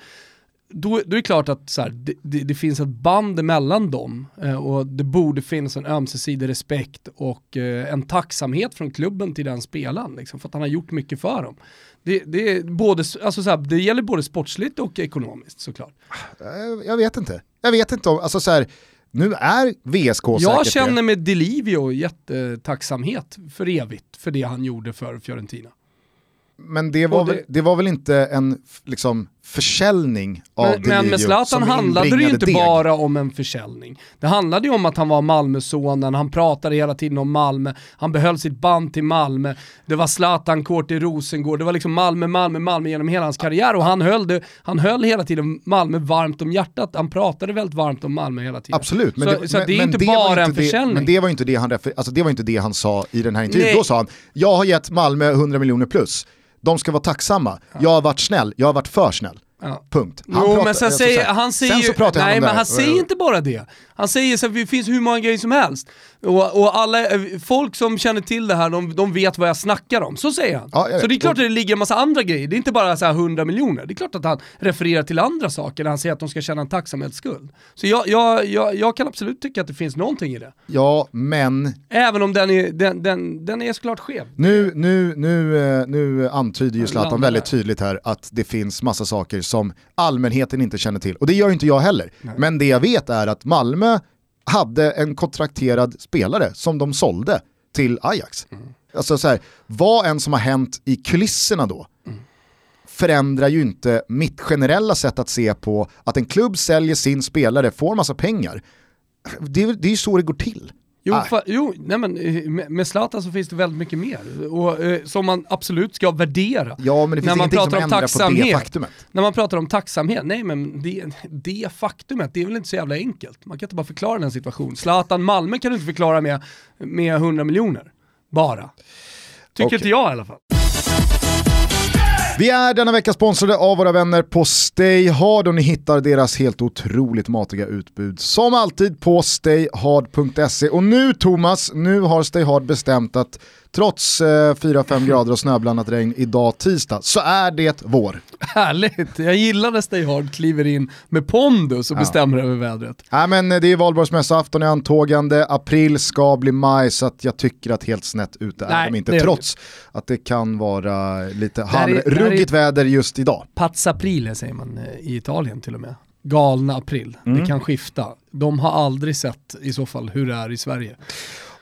Då, då är det klart att så här, det, det, det finns ett band mellan dem eh, och det borde finnas en ömsesidig respekt och eh, en tacksamhet från klubben till den spelaren, liksom, för att han har gjort mycket för dem. Det, det, är både, alltså, så här, det gäller både sportsligt och ekonomiskt såklart. Eh, Jag vet inte. Jag vet inte om, alltså så här, nu är VSK Jag säkert känner det. med Delivio jättetacksamhet för evigt för det han gjorde för Fiorentina. Men det var, det- Väl, det var väl inte en liksom, försäljning av Men, men Delivio med Zlatan handlade det ju inte deg. bara om en försäljning. Det handlade ju om att han var Malmösonen, han pratade hela tiden om Malmö, han behöll sitt band till Malmö, det var Zlatan-kort i Rosengård, det var liksom Malmö, Malmö, Malmö genom hela hans karriär och han höll, det, han höll hela tiden Malmö varmt om hjärtat, han pratade väldigt varmt om Malmö hela tiden. Absolut, men så, det, så men, det är men inte det bara en inte det, försäljning. Men det var inte det han, alltså det var inte det han sa i den här intervjun. Nej. Då sa han, jag har gett Malmö 100 miljoner plus, de ska vara tacksamma, jag har varit snäll, jag har varit för snäll. Ja. Punkt. Jo, pratar- men sen säger, han säger sen så pratar han nej om det men han säger inte bara det. Han säger så att det finns hur många grejer som helst. Och, och alla, eh, folk som känner till det här, de, de vet vad jag snackar om. Så säger han. Ja, så det är klart att det ligger en massa andra grejer. Det är inte bara så här 100 miljoner. Det är klart att han refererar till andra saker när han säger att de ska känna en tacksamhetsskuld. Så jag, jag, jag, jag kan absolut tycka att det finns någonting i det. Ja, men Även om den är, den, den, den är såklart skev. Nu, nu, nu, eh, nu antyder ju Han Zlatan väldigt tydligt här att det finns massa saker som allmänheten inte känner till. Och det gör inte jag heller. Men det jag vet är att Malmö hade en kontrakterad spelare som de sålde till Ajax. Mm. Alltså så här, vad än som har hänt i kulisserna då Mm. förändrar ju inte mitt generella sätt att se på att en klubb säljer sin spelare, får massa pengar. Det är ju så det går till. Jo, Nej. fa, jo nej men, eh, med, med Zlatan så finns det väldigt mycket mer. Och, eh, som man absolut ska värdera. Ja, men det finns När man ingenting som pratar om ändrar på det tacksamhet. faktumet. När man pratar om tacksamhet, nej men det, det faktumet, det är väl inte så jävla enkelt. Man kan inte bara förklara den situationen. Zlatan Malmö kan du inte förklara med, med 100 miljoner. Bara. Tycker Okej. inte jag i alla fall. Vi är denna vecka sponsrade av våra vänner på StayHard och ni hittar deras helt otroligt matiga utbud som alltid på stayhard.se. Och nu Thomas, nu har StayHard bestämt att trots eh, 4-5 grader och snöblandat regn idag tisdag så är det vår. Härligt, jag gillar när Stay Hard kliver in med pondus och bestämmer över vädret. Nej men eh, det är valborgsmässoafton i antågande, april ska bli maj så att jag tycker att helt snett ute är Nej, de inte det är det trots att det kan vara lite det halvruggigt väder just idag. Pazza aprile säger man eh, i Italien till och med. Galna april. Det kan skifta. De har aldrig sett i så fall hur det är i Sverige.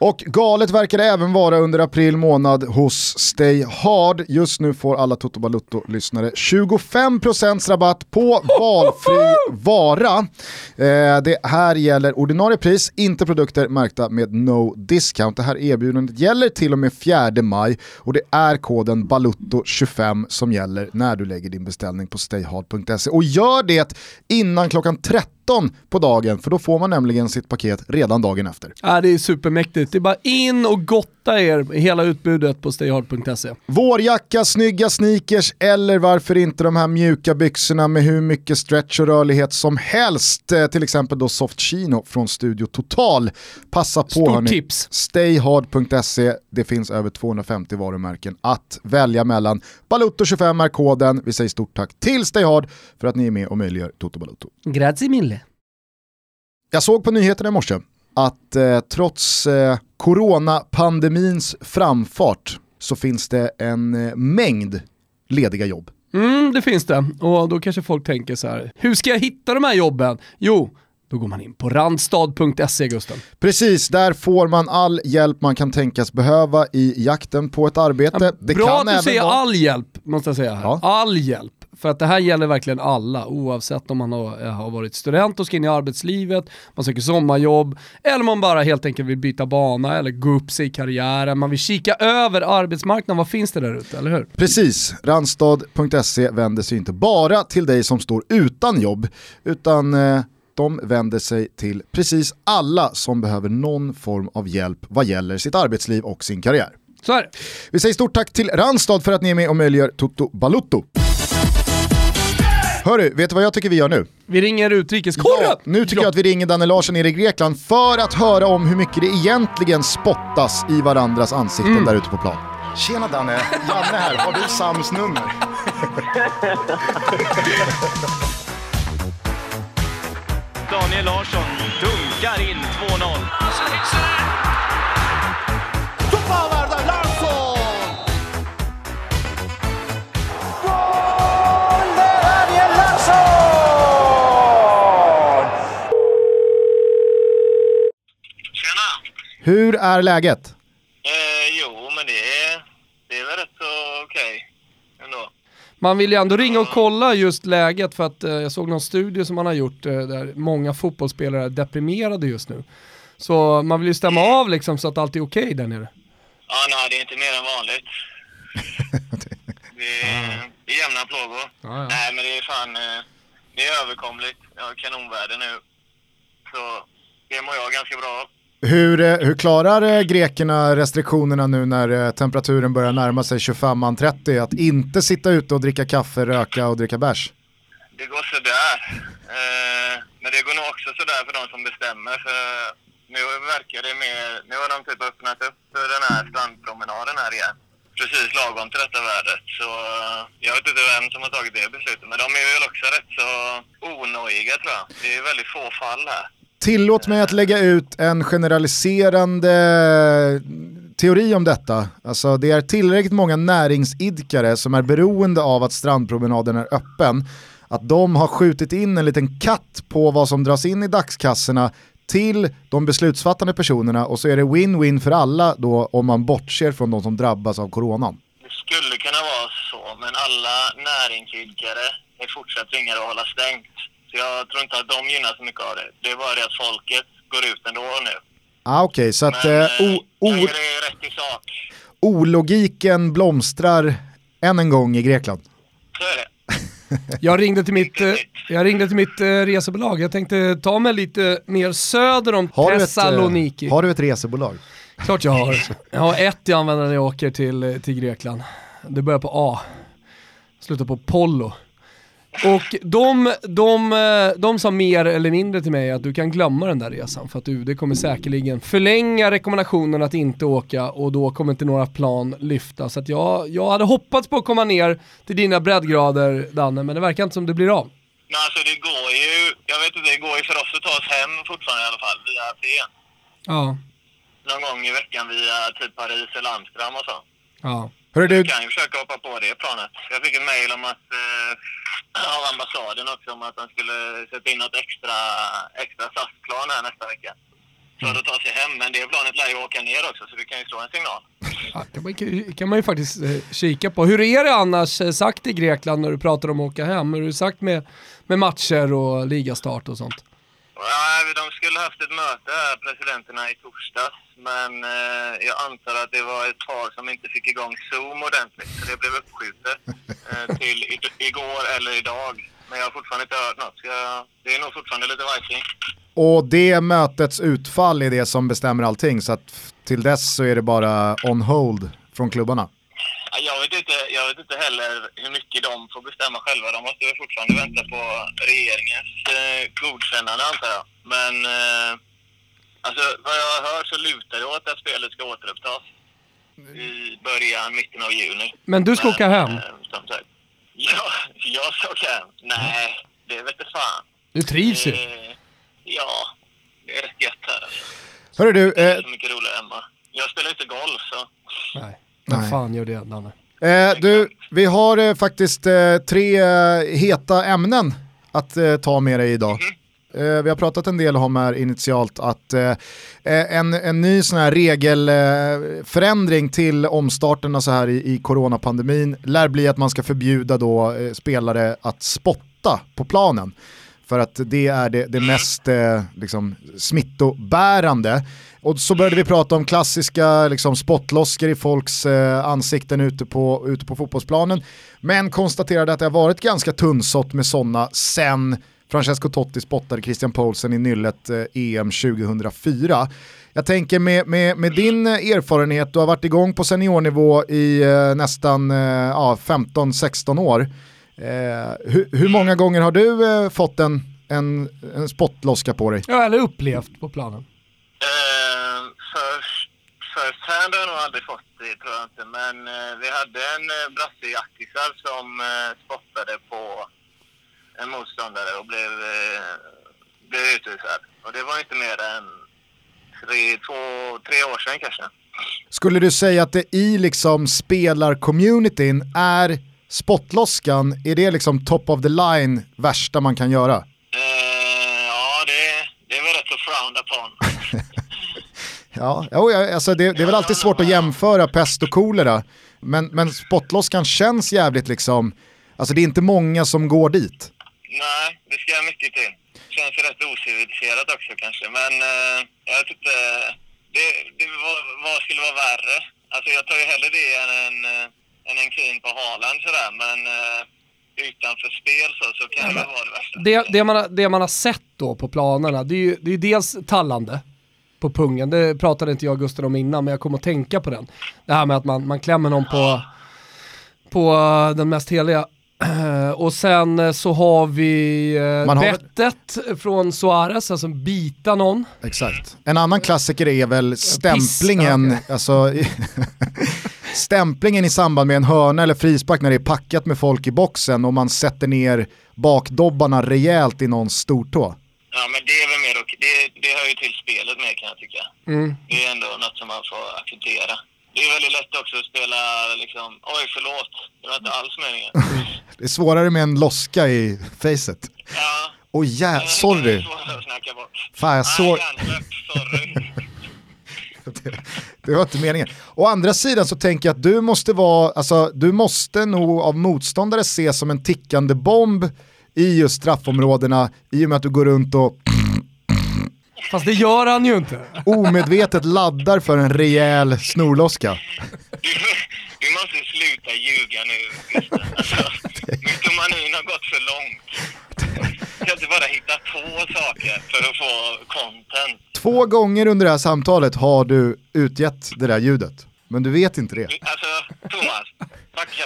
Och galet verkar det även vara under april månad hos Stay Hard. Just nu får alla Toto Balutto-lyssnare 25% rabatt på valfri vara. Eh, det här gäller ordinarie pris, inte produkter märkta med no discount. Det här erbjudandet gäller till och med 4 maj och det är koden BALUTTO25 som gäller när du lägger din beställning på stayhard.se. Och gör det innan klockan 13 på dagen för då får man nämligen sitt paket redan dagen efter. Ja, det är supermäktigt. Det är bara in och gott gotta er hela utbudet på stayhard.se. Vårjacka, snygga sneakers eller varför inte de här mjuka byxorna med hur mycket stretch och rörlighet som helst. Eh, Till exempel då Soft Chino från Studio Total. Passa på Stort hörni. tips. Stayhard.se, det finns över 250 varumärken att välja mellan. Balutto25 är koden. Vi säger stort tack till Stayhard för att ni är med och möjliggör Toto Balutto. Grazie mille. Jag såg på nyheterna i morse att eh, trots eh, coronapandemins framfart så finns det en eh, mängd lediga jobb. Mm, det finns det. Och då kanske folk tänker så här, hur ska jag hitta de här jobben? Jo, då går man in på randstad.se Gusten. Precis, där får man all hjälp man kan tänkas behöva i jakten på ett arbete. Det Bra kan att du säger vara... all hjälp, måste jag säga här. Ja. All hjälp. För att det här gäller verkligen alla, oavsett om man har, har varit student och ska in i arbetslivet, man söker sommarjobb, eller man bara helt enkelt vill byta bana eller gå upp sig i karriären, man vill kika över arbetsmarknaden, vad finns det där ute, eller hur? Precis, Randstad.se vänder sig inte bara till dig som står utan jobb, utan eh, de vänder sig till precis alla som behöver någon form av hjälp vad gäller sitt arbetsliv och sin karriär. Så är det. Vi säger stort tack till Randstad för att ni är med och möjliggör Toto Balutto. Hörru, vet du vad jag tycker vi gör nu? Vi ringer utrikeskorren! Ja, nu tycker jag att vi ringer Danne Larsson nere i Grekland för att höra om hur mycket det egentligen spottas i varandras ansikten där ute på plan. Tjena Danne, Janne här. Har du Sams nummer? Daniel Larsson dunkar in 2-0. Tjena! Hur är läget? Eh, jo, men det är väl rätt så okej ändå. Man vill ju ändå ringa och kolla just läget för att eh, jag såg någon studie som man har gjort eh, där många fotbollsspelare är deprimerade just nu. Så man vill ju stämma av liksom så att allt är okej där nere. Ja, nej, det är inte mer än vanligt. Det är, det är jämna plågor. Ja, ja. Nej, men det är fan, eh, det är överkomligt. Jag har kanonväder nu. Så det mår jag ganska bra av. Hur, eh, hur klarar eh, grekerna restriktionerna nu när eh, temperaturen börjar närma sig 25-30? Att inte sitta ute och dricka kaffe, röka och dricka bärs? det går sådär. Eh, men det går nog också sådär för de som bestämmer. För nu verkar det mer... Nu har de typ öppnat upp för den här strandpromenaden här igen. Precis lagom till detta vädret. Så jag vet inte vem som har tagit det beslutet. Men de är väl också rätt så onojiga tror jag. Det är väldigt få fall här. Tillåt mig att lägga ut en generaliserande teori om detta. Alltså det är tillräckligt många näringsidkare som är beroende av att strandpromenaden är öppen. Att de har skjutit in en liten katt på vad som dras in i dagskassorna till de beslutsfattande personerna och så är det win-win för alla då om man bortser från de som drabbas av coronan. Det skulle kunna vara så, men alla näringsidkare är fortsatt tvingade att hålla stängt. Så jag tror inte att de gynnar så mycket av det. Det är bara det att folket går ut ändå nu. Ah, Okej, okay, så att Men eh, eh, o- o- jag är rätt i sak. ologiken blomstrar än en gång i Grekland. Så är det. Jag ringde till mitt, eh, jag ringde till mitt eh, resebolag. Jag tänkte ta mig lite mer söder om Har du, ett, Thessaloniki. eh, har du ett resebolag? Klart jag har. Jag har ett jag använder när jag åker till, till Grekland. Det börjar på A. Slutar på Pollo. Och de, de, eh, de sa mer eller mindre till mig att du kan glömma den där resan för att UD kommer säkerligen förlänga rekommendationen att inte åka och då kommer inte några plan lyfta. Så att jag, jag hade hoppats på att komma ner till dina breddgrader Danne, men det verkar inte som det blir av. Men alltså det går ju, jag vet inte, det går ju för oss att ta oss hem fortfarande i alla fall via Aten. Ja, Någon gång i veckan via typ Paris eller Amsterdam och så. ja. Hörru du, Vi kan ju försöka hoppa på det planet. Jag fick ett mejl om att, eh, av ambassaden också om att de skulle sätta in något extra, extra SAS-plan här nästa vecka. För att ta sig hem, men det planet lär ju åka ner också så vi kan ju slå en signal. Ja, kan, man, kan man ju faktiskt eh, kika på. Hur är det annars eh, sagt i Grekland när du pratar om att åka hem? Hur är det sagt med, med matcher och ligastart och sånt? Ja, de skulle haft ett möte här, presidenterna, i torsdags. Men eh, jag antar att det var ett par som inte fick igång Zoom ordentligt. Så det blev uppskjutet eh, till i- igår eller idag. Men jag har fortfarande inte hört något. Jag, det är nog fortfarande lite vajsing. och det mötets utfall är det som bestämmer allting så att till dess så är det bara on hold från klubbarna. Ja, Jag vet, inte, jag vet inte heller hur mycket de får bestämma själva. De måste väl fortfarande vänta på regeringens eh, godkännande antar jag. Men eh, alltså, vad jag har hört så lutar det åt att spelet ska återupptas i början, mitten av juni. Men du ska åka hem? eh, som sagt, ja, jag ska åka hem. Nej, det vet inte fan. Du trivs ju. Eh, ja, det är rätt gött här. Hörru du, Det är eh, så mycket roligare hemma. Jag spelar inte golf så. Nej, Nej. fan gör det Danne? eh, du vi har eh, faktiskt eh, tre eh, heta ämnen att eh, ta med dig idag. Eh, vi har pratat en del om här initialt att en, en ny sån här regelförändring förändring till omstarterna så här i, i coronapandemin lär bli att man ska förbjuda då spelare att spotta på planen. För att det är det, det mest liksom, smittobärande. Och så började vi prata om klassiska liksom, spottloskor i folks eh, ansikten ute på, ute på fotbollsplanen. Men konstaterade att det har varit ganska tunnsått med sådana sen Francesco Totti spottade Christian Poulsen i nyllet eh, EM 2004. Jag tänker med, med, med din erfarenhet, du har varit igång på seniornivå i eh, nästan eh, 15-16 år. Eh, hur, hur många gånger har du eh, fått en, en, en spottloska på dig? Ja, eller upplevt på planen. Eh, first, first hand har jag nog aldrig fått det tror jag inte. Men eh, vi hade en eh, brasse i Akisar som eh, spottade på en motståndare och blev, eh, blev utvisad. Och det var inte mer än tre, två, tre år sedan kanske. Skulle du säga att det i liksom spelarcommunityn är spottloskan, är det liksom top of the line värsta man kan göra? Eh, ja, det, det är väl rätt så frowned upon. Ja, jo, ja, alltså det, det är väl alltid svårt att jämföra pest och kolera. Men, men spottloskan känns jävligt liksom, alltså det är inte många som går dit. Nej, det ska mycket till. Känns ju rätt ociviliserat också kanske, men eh, jag vet inte. Det, det, vad, vad skulle vara värre? Alltså jag tar ju hellre det än en, eh, än en krin på Haaland sådär, men eh, utanför spel så, så kan det väl vara det värsta. Det, det, man, har- det man har sett då på planerna, det är ju det är ju dels tallande på pungen. Det pratade inte jag och Gustav om innan, men jag kom att tänka på den. Det här med att man, man klämmer någon på, på den mest heliga Eh, och sen eh, så har vi eh, Man har bettet från Suarez, alltså bita någon. Exakt. En annan klassiker är väl stämplingen, alltså, stämplingen i samband med en hörna eller frispark när det är packat med folk i boxen och man sätter ner bakdobbarna rejält i någons stortå. Ja, men det är väl mer okej. Det, det hör ju till spelet mer kan jag tycka. Mm. Det är ändå något som man får acceptera. Det är väldigt lätt också att spela liksom, oj förlåt, det var inte alls meningen. Det är svårare med en loska i facet. Ja. Ja, det är sorry. att snacka bort. Fan jag såg... Det, det var inte meningen. Å andra sidan så tänker jag att du måste vara, alltså du måste nog av motståndare ses som en tickande bomb i just straffområdena i och med att du går runt och Fast det gör han ju inte. omedvetet laddar för en rejäl snorloska. Du, du måste sluta ljuga nu. Alltså, mytomanin har gått för långt. Du kan inte bara hitta på saker för att få content. Två gånger under det här samtalet har du utgett det där ljudet. Men du vet inte det. Alltså, Thomas,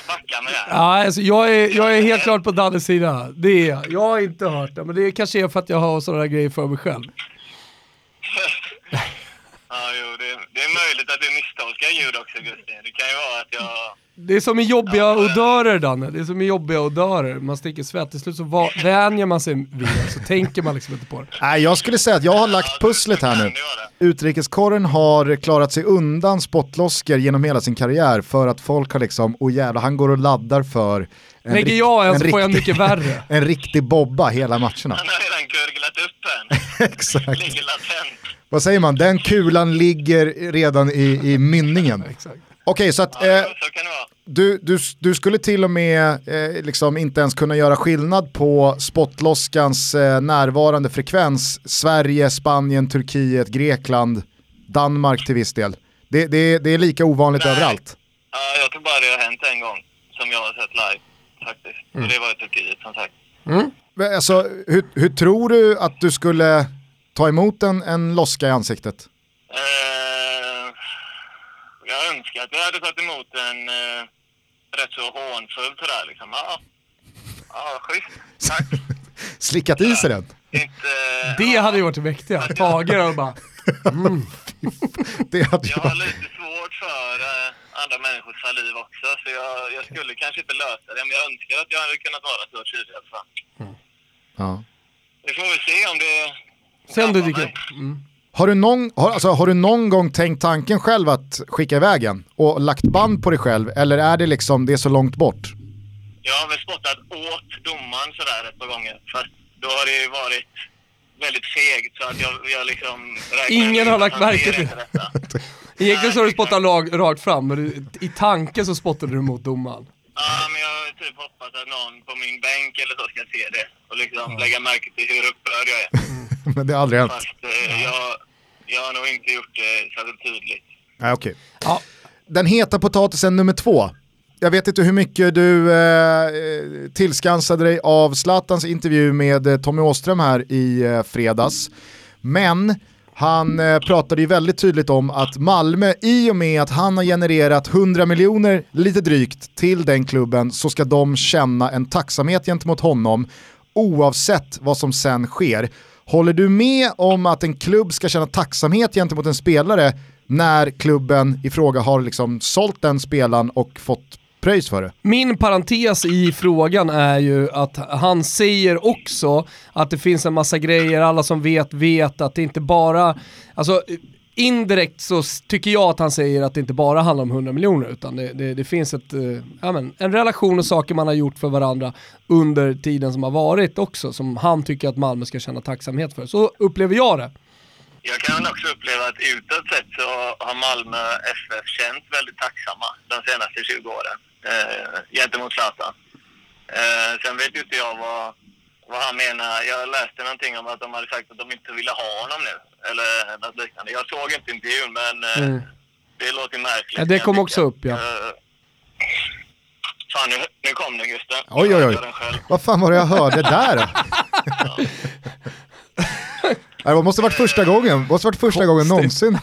backa. Ja, alltså, jag, är, jag är helt klart på Dannes sida. Det är jag. Jag har inte hört det, men det kanske är för att jag har sådana där grejer för mig själv. Jo, det, det är möjligt att du misstolkar ljud också, Gusti. Det kan ju vara att jag... Det är som i jobbiga odörer Danne, det är som i jobbiga odörer. Man sticker svett, till slut så va- vänjer man sig vid det, så tänker man liksom inte på det. Nej, jag skulle säga att jag har lagt pusslet här nu. Utrikeskorren har klarat sig undan spottloskor genom hela sin karriär för att folk har liksom, åh jävlar, han går och laddar för en, Lägger rikt- jag en så får jag riktig- mycket värre. en riktig bobba hela matcherna. Han har redan gurglat upp en. Exakt. Ligger latent. Vad säger man? Den kulan ligger redan i, i mynningen. Exakt. Okej, så att eh, du, du, du skulle till och med eh, liksom inte ens kunna göra skillnad på spottloskans eh, närvarande frekvens. Sverige, Spanien, Turkiet, Grekland, Danmark till viss del. Det, det, det är lika ovanligt Nej. överallt. Ja, jag tror bara det har hänt en gång som jag har sett live faktiskt. Och det var i Turkiet som sagt. Men Alltså, hur, hur tror du att du skulle ta emot en, en loska i ansiktet? Eh, jag önskar att jag hade tagit emot en eh, rätt så hånfull sådär liksom. Ja, ja schysst. Tack. Slickat i sig den? Inte, Det hade ju varit det mäktiga. Tager och bara, Det hade jag jag. har lite svårt för eh, andra människors saliv också, så jag, jag skulle kanske inte lösa det, men jag önskar att jag hade kunnat vara så tydlig i alla fall. Ja. Vi får väl se om det... sen du dyker upp. Mm. Har du, någon, har, alltså, har du någon gång tänkt tanken själv att skicka iväg en och lagt band på dig själv eller är det liksom det är så långt bort? Jag har väl spottat åt domaren sådär ett par gånger, fast då har det ju varit väldigt fegt så att jag, jag liksom... Ingen har lagt märke till detta. Egentligen så har du spottat lag, rakt fram, men du, i tanken så spottade du mot domaren. Ja, men jag har typ hoppats att någon på min bänk eller så ska se det och liksom lägga märke till hur upprörd jag är. Men det har aldrig hänt. Fast eh, jag, jag har nog inte gjort det särskilt tydligt. Nej, okej. Ja. Den heta potatisen nummer två. Jag vet inte hur mycket du eh, tillskansade dig av Zlatans intervju med eh, Tommy Åström här i eh, fredags. Men han eh, pratade ju väldigt tydligt om att Malmö, i och med att han har genererat 100 miljoner, lite drygt, till den klubben så ska de känna en tacksamhet gentemot honom oavsett vad som sen sker. Håller du med om att en klubb ska känna tacksamhet gentemot en spelare när klubben i fråga har liksom sålt den spelaren och fått pröjs för det? Min parentes i frågan är ju att han säger också att det finns en massa grejer, alla som vet vet att det inte bara, alltså indirekt så tycker jag att han säger att det inte bara handlar om 100 miljoner utan det, det, det finns ett, eh, ja, men, en relation och saker man har gjort för varandra under tiden som har varit också som han tycker att Malmö ska känna tacksamhet för. Så upplever jag det. Jag kan också uppleva att utåt sett så har Malmö FF känt väldigt tacksamma de senaste 20 åren eh, gentemot Zlatan. Eh, sen vet ju inte jag vad, vad han menar. Jag läste någonting om att de hade sagt att de inte ville ha honom nu. Eller något liknande. Jag såg inte intervjun men eh, Mm. det låter märkligt. Ja, det kom också upp, ja. Eh, fan, nu, nu kom den Gustav. Oj, oj, oj. Vad fan var det jag hörde där? Nej, Det måste varit första gången, det måste varit första gången någonsin.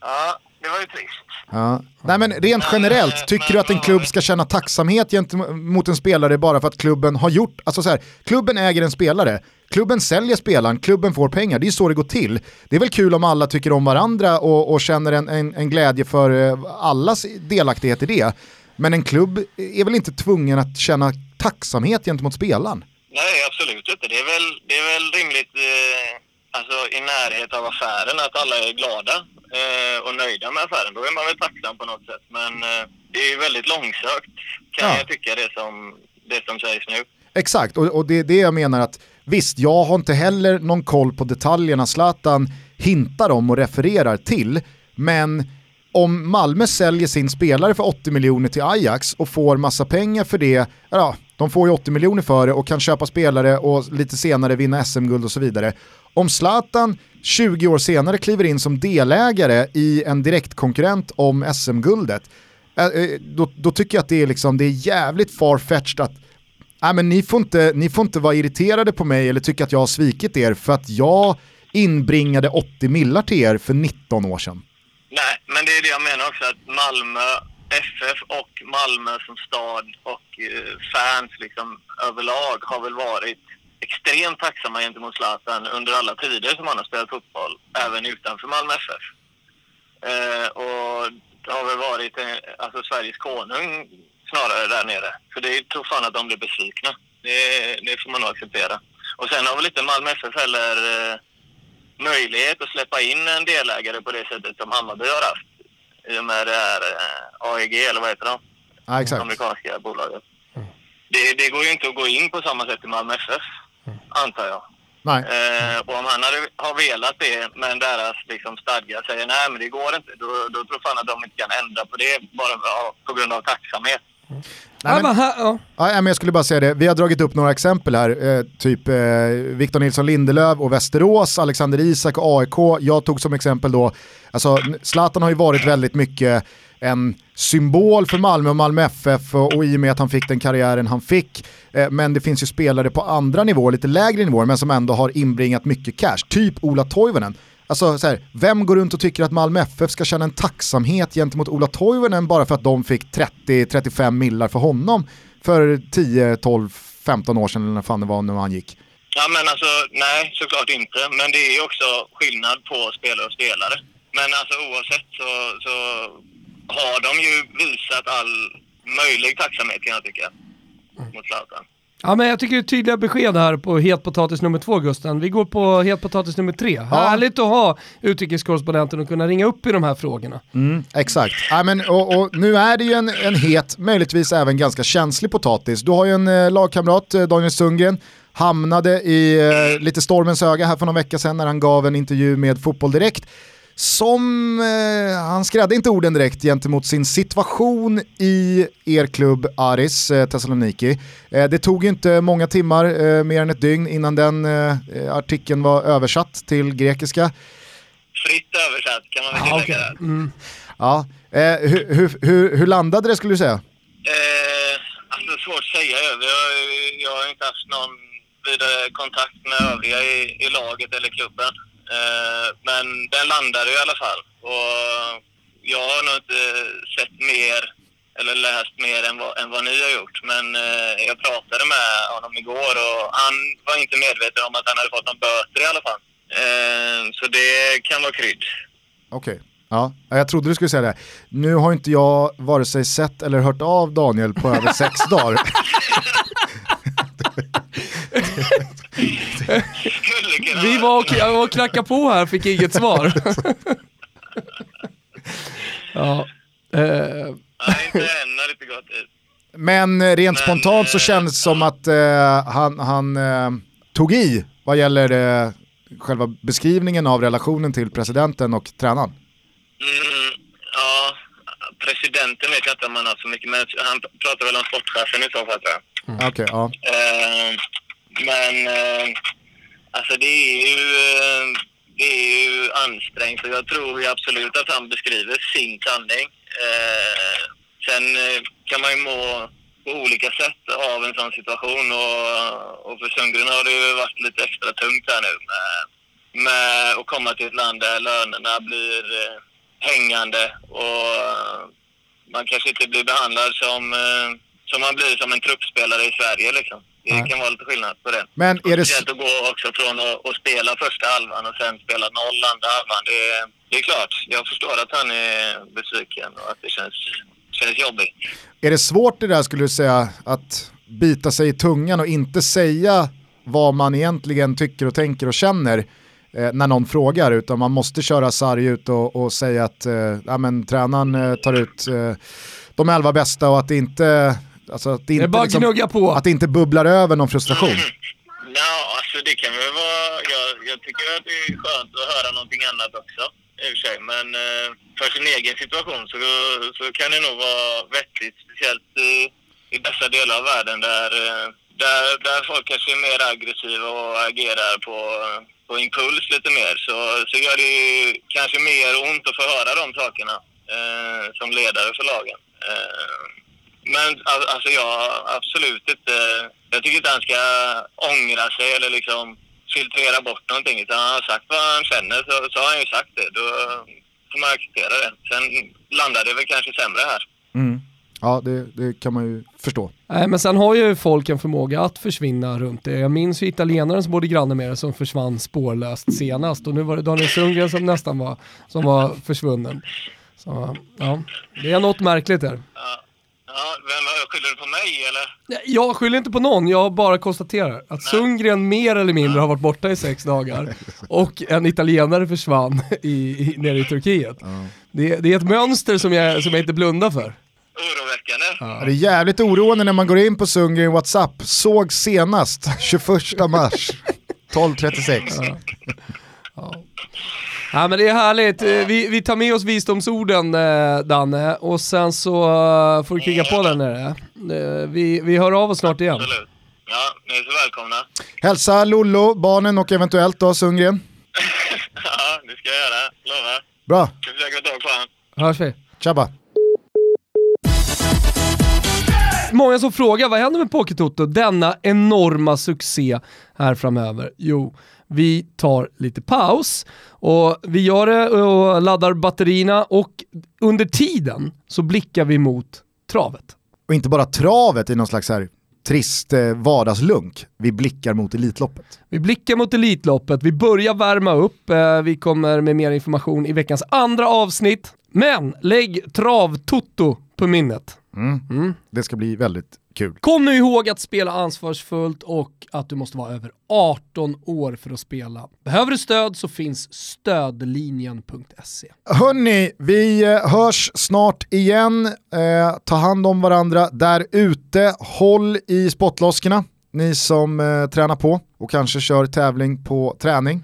Ja, det var ju trist. Ja. Nej men rent generellt, tycker du att en klubb ska känna tacksamhet gentemot en spelare bara för att klubben har gjort, alltså så här, klubben äger en spelare, klubben säljer spelaren, klubben får pengar, det är så det går till. Det är väl kul om alla tycker om varandra och, och känner en, en, en, glädje för eh, allas delaktighet i det. Men en klubb är väl inte tvungen att känna tacksamhet gentemot spelaren? Nej, absolut inte. Det är väl, det är väl rimligt eh, alltså, i närhet av affären att alla är glada eh, och nöjda med affären. Då är man väl tacksam på något sätt. Men eh, det är väldigt långsökt kan ja. jag tycka det som, det som sägs nu. Exakt, och, och det är det jag menar att visst, jag har inte heller någon koll på detaljerna Zlatan hintar om och refererar till, men om Malmö säljer sin spelare för 80 miljoner till Ajax och får massa pengar för det, ja, de får ju 80 miljoner för det och kan köpa spelare och lite senare vinna SM-guld och så vidare. Om Zlatan 20 år senare kliver in som delägare i en direktkonkurrent om SM-guldet, eh, eh, då, då, tycker jag att det är, liksom, det är jävligt farfetched att Nej, men ni, får inte, ni får inte vara irriterade på mig eller tycka att jag har svikit er för att jag inbringade 80 millar till er för 19 år sedan. Nej, men det är det jag menar också att Malmö FF och Malmö som stad och eh, fans liksom överlag har väl varit extremt tacksamma gentemot Zlatan under alla tider som han har spelat fotboll, även utanför Malmö FF. Eh, och det har väl varit eh, alltså Sveriges konung snarare där nere. För det tror fan att de blir besvikna. Det, det får man nog acceptera. Och sen har väl inte Malmö FF heller eh, möjlighet att släppa in en delägare på det sättet som Hammarby har haft. I och med det här eh, AEG, eller vad heter de? Ja, exakt. Amerikanska bolaget. Mm. Det, det, går ju inte att gå in på samma sätt i Malmö FF, mm. antar jag. Nej. Eh, och om han hade, har velat det, men deras liksom, stadga säger nej men det går inte, då, då tror fan att de inte kan ändra på det bara på grund av tacksamhet. Nej, men, ja. Ja, men jag skulle bara säga det, vi har dragit upp några exempel här, eh, typ eh, Victor Nilsson Lindelöf och Västerås, Alexander Isak och AIK. Jag tog som exempel då, alltså Zlatan har ju varit väldigt mycket en symbol för Malmö och Malmö FF och, och i och med att han fick den karriären han fick. Eh, men det finns ju spelare på andra nivåer, lite lägre nivåer, men som ändå har inbringat mycket cash. Typ Ola Toivonen. Alltså så här, vem går runt och tycker att Malmö FF ska känna en tacksamhet gentemot Ola Toivonen bara för att de fick 30-35 millar för honom för 10, 12, 15 år sedan eller när fan det var när han gick? Ja men alltså, nej såklart inte. Men det är också skillnad på spelare och spelare. Men alltså oavsett så, så har de ju visat all möjlig tacksamhet kan jag tycka. Mot Zlatan. Ja men jag tycker det är tydliga besked här på het potatis nummer två Gusten. Vi går på het potatis nummer tre. Ja. Härligt att ha utrikeskorrespondenten och kunna ringa upp i de här frågorna. Mm, exakt. Ja, men, och, och, nu är det ju en, en het, möjligtvis även ganska känslig potatis. Du har ju en eh, lagkamrat, eh, Daniel Sundgren, hamnade i eh, lite stormens öga här för någon vecka sedan när han gav en intervju med Fotboll Direkt som, eh, han skrädde inte orden direkt gentemot sin situation i er klubb Aris eh, Thessaloniki. Eh, det tog inte många timmar, eh, mer än ett dygn, innan den eh, artikeln var översatt till grekiska. Fritt översatt kan man väl ah, okay. mm. Ja, eh, hur, hur, hur, hur, landade det skulle du säga? Eh, alltså svårt att säga. Jag, jag har inte haft någon vidare kontakt med övriga i, i laget eller klubben. Eh, men den landade i alla fall. Och jag har nog inte sett mer eller läst mer än vad, än vad ni har gjort. Men eh, jag pratade med honom igår och han var inte medveten om att han hade fått någon böter i alla fall. Eh, så det kan vara krydd. Okej. Okay. Ja, jag trodde du skulle säga det. Nu har inte jag vare sig sett eller hört av Daniel på över sex dagar. Vi var och, jag var och knackade på här, fick inget svar. ja. Eh. Nej, inte än har det inte gått ut. Men eh, rent Men, spontant så eh, känns det som att eh, han, han eh, tog i vad gäller eh, själva beskrivningen av relationen till presidenten och tränaren. Mm, ja, presidenten vet jag inte om han har så mycket, men han pratar väl om sportchefen i så fall tror jag. Mm. Okej, okay, ja men eh, Alltså det är ju, eh, det är ju ansträngt och jag tror ju absolut att han beskriver sin sanning. Eh, sen eh, kan man ju må på olika sätt av en sån situation och, och för Sundgren har det ju varit lite extra tungt här nu med, med att komma till ett land där lönerna blir eh, hängande och man kanske inte blir behandlad som, eh, som man blir som en truppspelare i Sverige liksom. Det Nej. kan vara lite skillnad på det. Men är det... Speciellt att gå också från att, att spela första halvan och sen spela noll andra halvan. Det, är- det är klart, jag förstår att han är besviken och att det känns, känns jobbigt. Är det svårt det där skulle du säga, att bita sig i tungan och inte säga vad man egentligen tycker och tänker och känner eh, när någon frågar, utan man måste köra sarg ut och, och säga att eh, ja, men, tränaren eh, tar ut eh, de elva bästa och att det inte, alltså, att det Det är inte, bara liksom, gnugga på. att det inte bubblar över någon frustration. Ja, alltså det kan väl vara... Jag, jag tycker att det är skönt att höra någonting annat också. I och för sig. Men eh, för sin egen situation så, så kan det nog vara vettigt. Speciellt i, i dessa delar av världen där, eh, där, där folk kanske är mer aggressiva och agerar på, på impuls lite mer. Så, så gör det ju kanske mer ont att få höra de sakerna eh, som ledare för lagen. Eh, men al- alltså jag absolut inte... Jag tycker inte han ska ångra sig eller liksom filtrera bort någonting. Utan han har sagt vad han känner så, så har han ju sagt det. Då får man acceptera det. Sen landar det väl kanske sämre här. Mm. Ja, det, det kan man ju förstå. Nej, men sen har ju folk en förmåga att försvinna runt det. Jag minns ju italienaren som bodde granne med det som försvann spårlöst senast och nu var det Daniel Sundgren som nästan var, som var försvunnen. Så, ja, det är något märkligt där. Ja, ja vem skyller du på mig eller? Jag skyller inte på någon, jag bara konstaterar att Sundgren mer eller mindre har varit borta i sex dagar och en italienare försvann i, i, nere i Turkiet. Det, det är ett mönster som jag, som jag inte blundar för. Oroväckande. Ja, det är jävligt oroande när man går in på Sundgren WhatsApp, såg senast 21 mars 12.36. Ja men det är härligt, Eh, vi, vi tar med oss visdomsorden eh, Danne och sen så eh, får du kriga på där nere. Vi, vi hör av oss snart igen. Absolut. Ja, ni är så välkomna. Hälsa Lollo, barnen och eventuellt då Sundgren. Ja, det ska jag göra. Lovar. Bra, Ska försöka tag på honom. Hörs vi. tjabba. Många som frågar vad händer med Pokétoto, denna enorma succé här framöver? Jo, vi tar lite paus och vi gör det och laddar batterierna och under tiden så blickar vi mot travet. Och inte bara travet i någon slags här trist eh, vardagslunk, vi blickar mot Elitloppet. Vi blickar mot Elitloppet, vi börjar värma upp, eh, vi kommer med mer information i veckans andra avsnitt. Men lägg travtoto på minnet. Det ska bli väldigt kul. Kom nu ihåg att spela ansvarsfullt och att du måste vara över 18 år för att spela. Behöver du stöd så finns stödlinjen.se. Hörni, vi eh, hörs snart igen. Eh, ta hand om varandra där ute. Håll i spottloskorna, ni som eh, tränar på och kanske kör tävling på träning.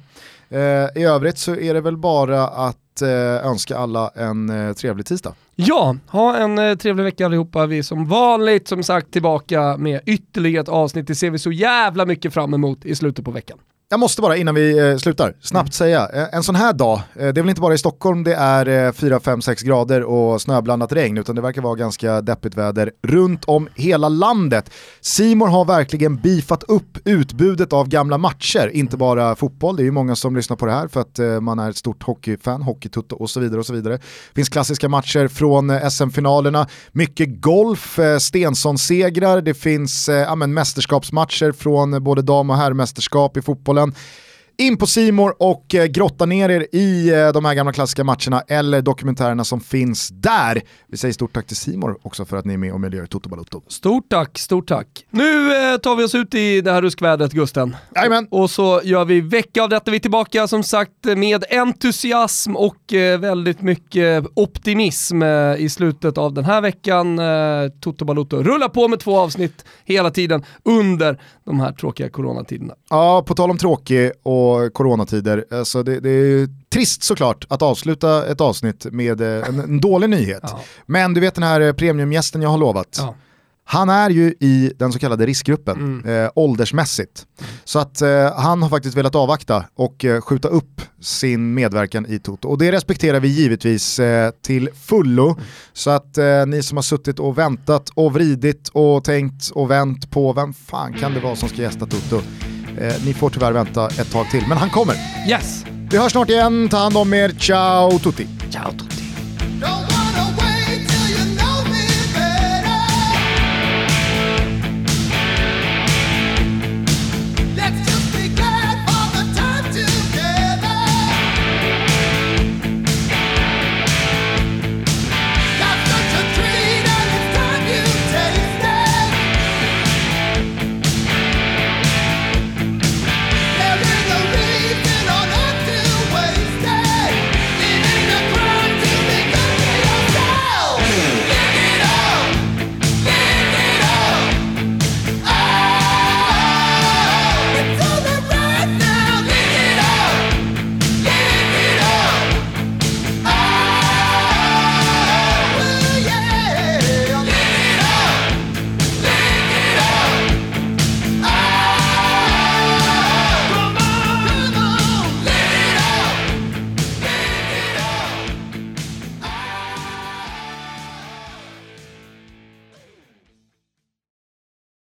Eh, I övrigt så är det väl bara att eh, önska alla en eh, trevlig tisdag. Ja, ha en eh, trevlig vecka allihopa. Vi är som vanligt som sagt tillbaka med ytterligare ett avsnitt. Det ser vi så jävla mycket fram emot i slutet på veckan. Jag måste bara innan vi eh, slutar snabbt säga, eh, en sån här dag, eh, det är väl inte bara i Stockholm det är eh, 4, 5, 6 grader och snöblandat regn utan det verkar vara ganska deppigt väder runt om hela landet. Simor har verkligen beefat upp utbudet av gamla matcher, inte bara fotboll, det är ju många som lyssnar på det här för att man är ett stort hockeyfan, hockeytutto och så vidare och så vidare. Det finns klassiska matcher från SM-finalerna, mycket golf, Stensson-segrar, det finns ja, men, mästerskapsmatcher från både dam och herrmästerskap i fotbollen. Um. In på Simor och eh, grotta ner er i eh, de här gamla klassiska matcherna eller dokumentärerna som finns där. Vi säger stort tack till Simor också för att ni är med och möjliggör Toto Balotto. Stort tack, stort tack. Nu eh, tar vi oss ut i det här ruskvädret Gusten. Jajamän. Och så gör vi vecka av detta. Vi är tillbaka som sagt med entusiasm och eh, väldigt mycket optimism eh, i slutet av den här veckan. Eh, Toto Balotto rullar på med två avsnitt hela tiden under de här tråkiga coronatiderna. Ja, på tal om tråkig och coronatider, alltså det, det är trist såklart att avsluta ett avsnitt med eh, en, en dålig nyhet. Ja. Men du vet den här eh, premiumgästen jag har lovat. Ja. Han är ju i den så kallade riskgruppen, eh, åldersmässigt. Så att eh, han har faktiskt velat avvakta och eh, skjuta upp sin medverkan i Toto. Och det respekterar vi givetvis eh, till fullo. Så att ni som har suttit och väntat och vridit och tänkt och vänt på vem fan kan det vara som ska gästa Toto? Eh, ni får tyvärr vänta ett tag till, men han kommer. Yes! Vi hörs snart igen, ta hand om er, ciao tutti! Ciao tutti!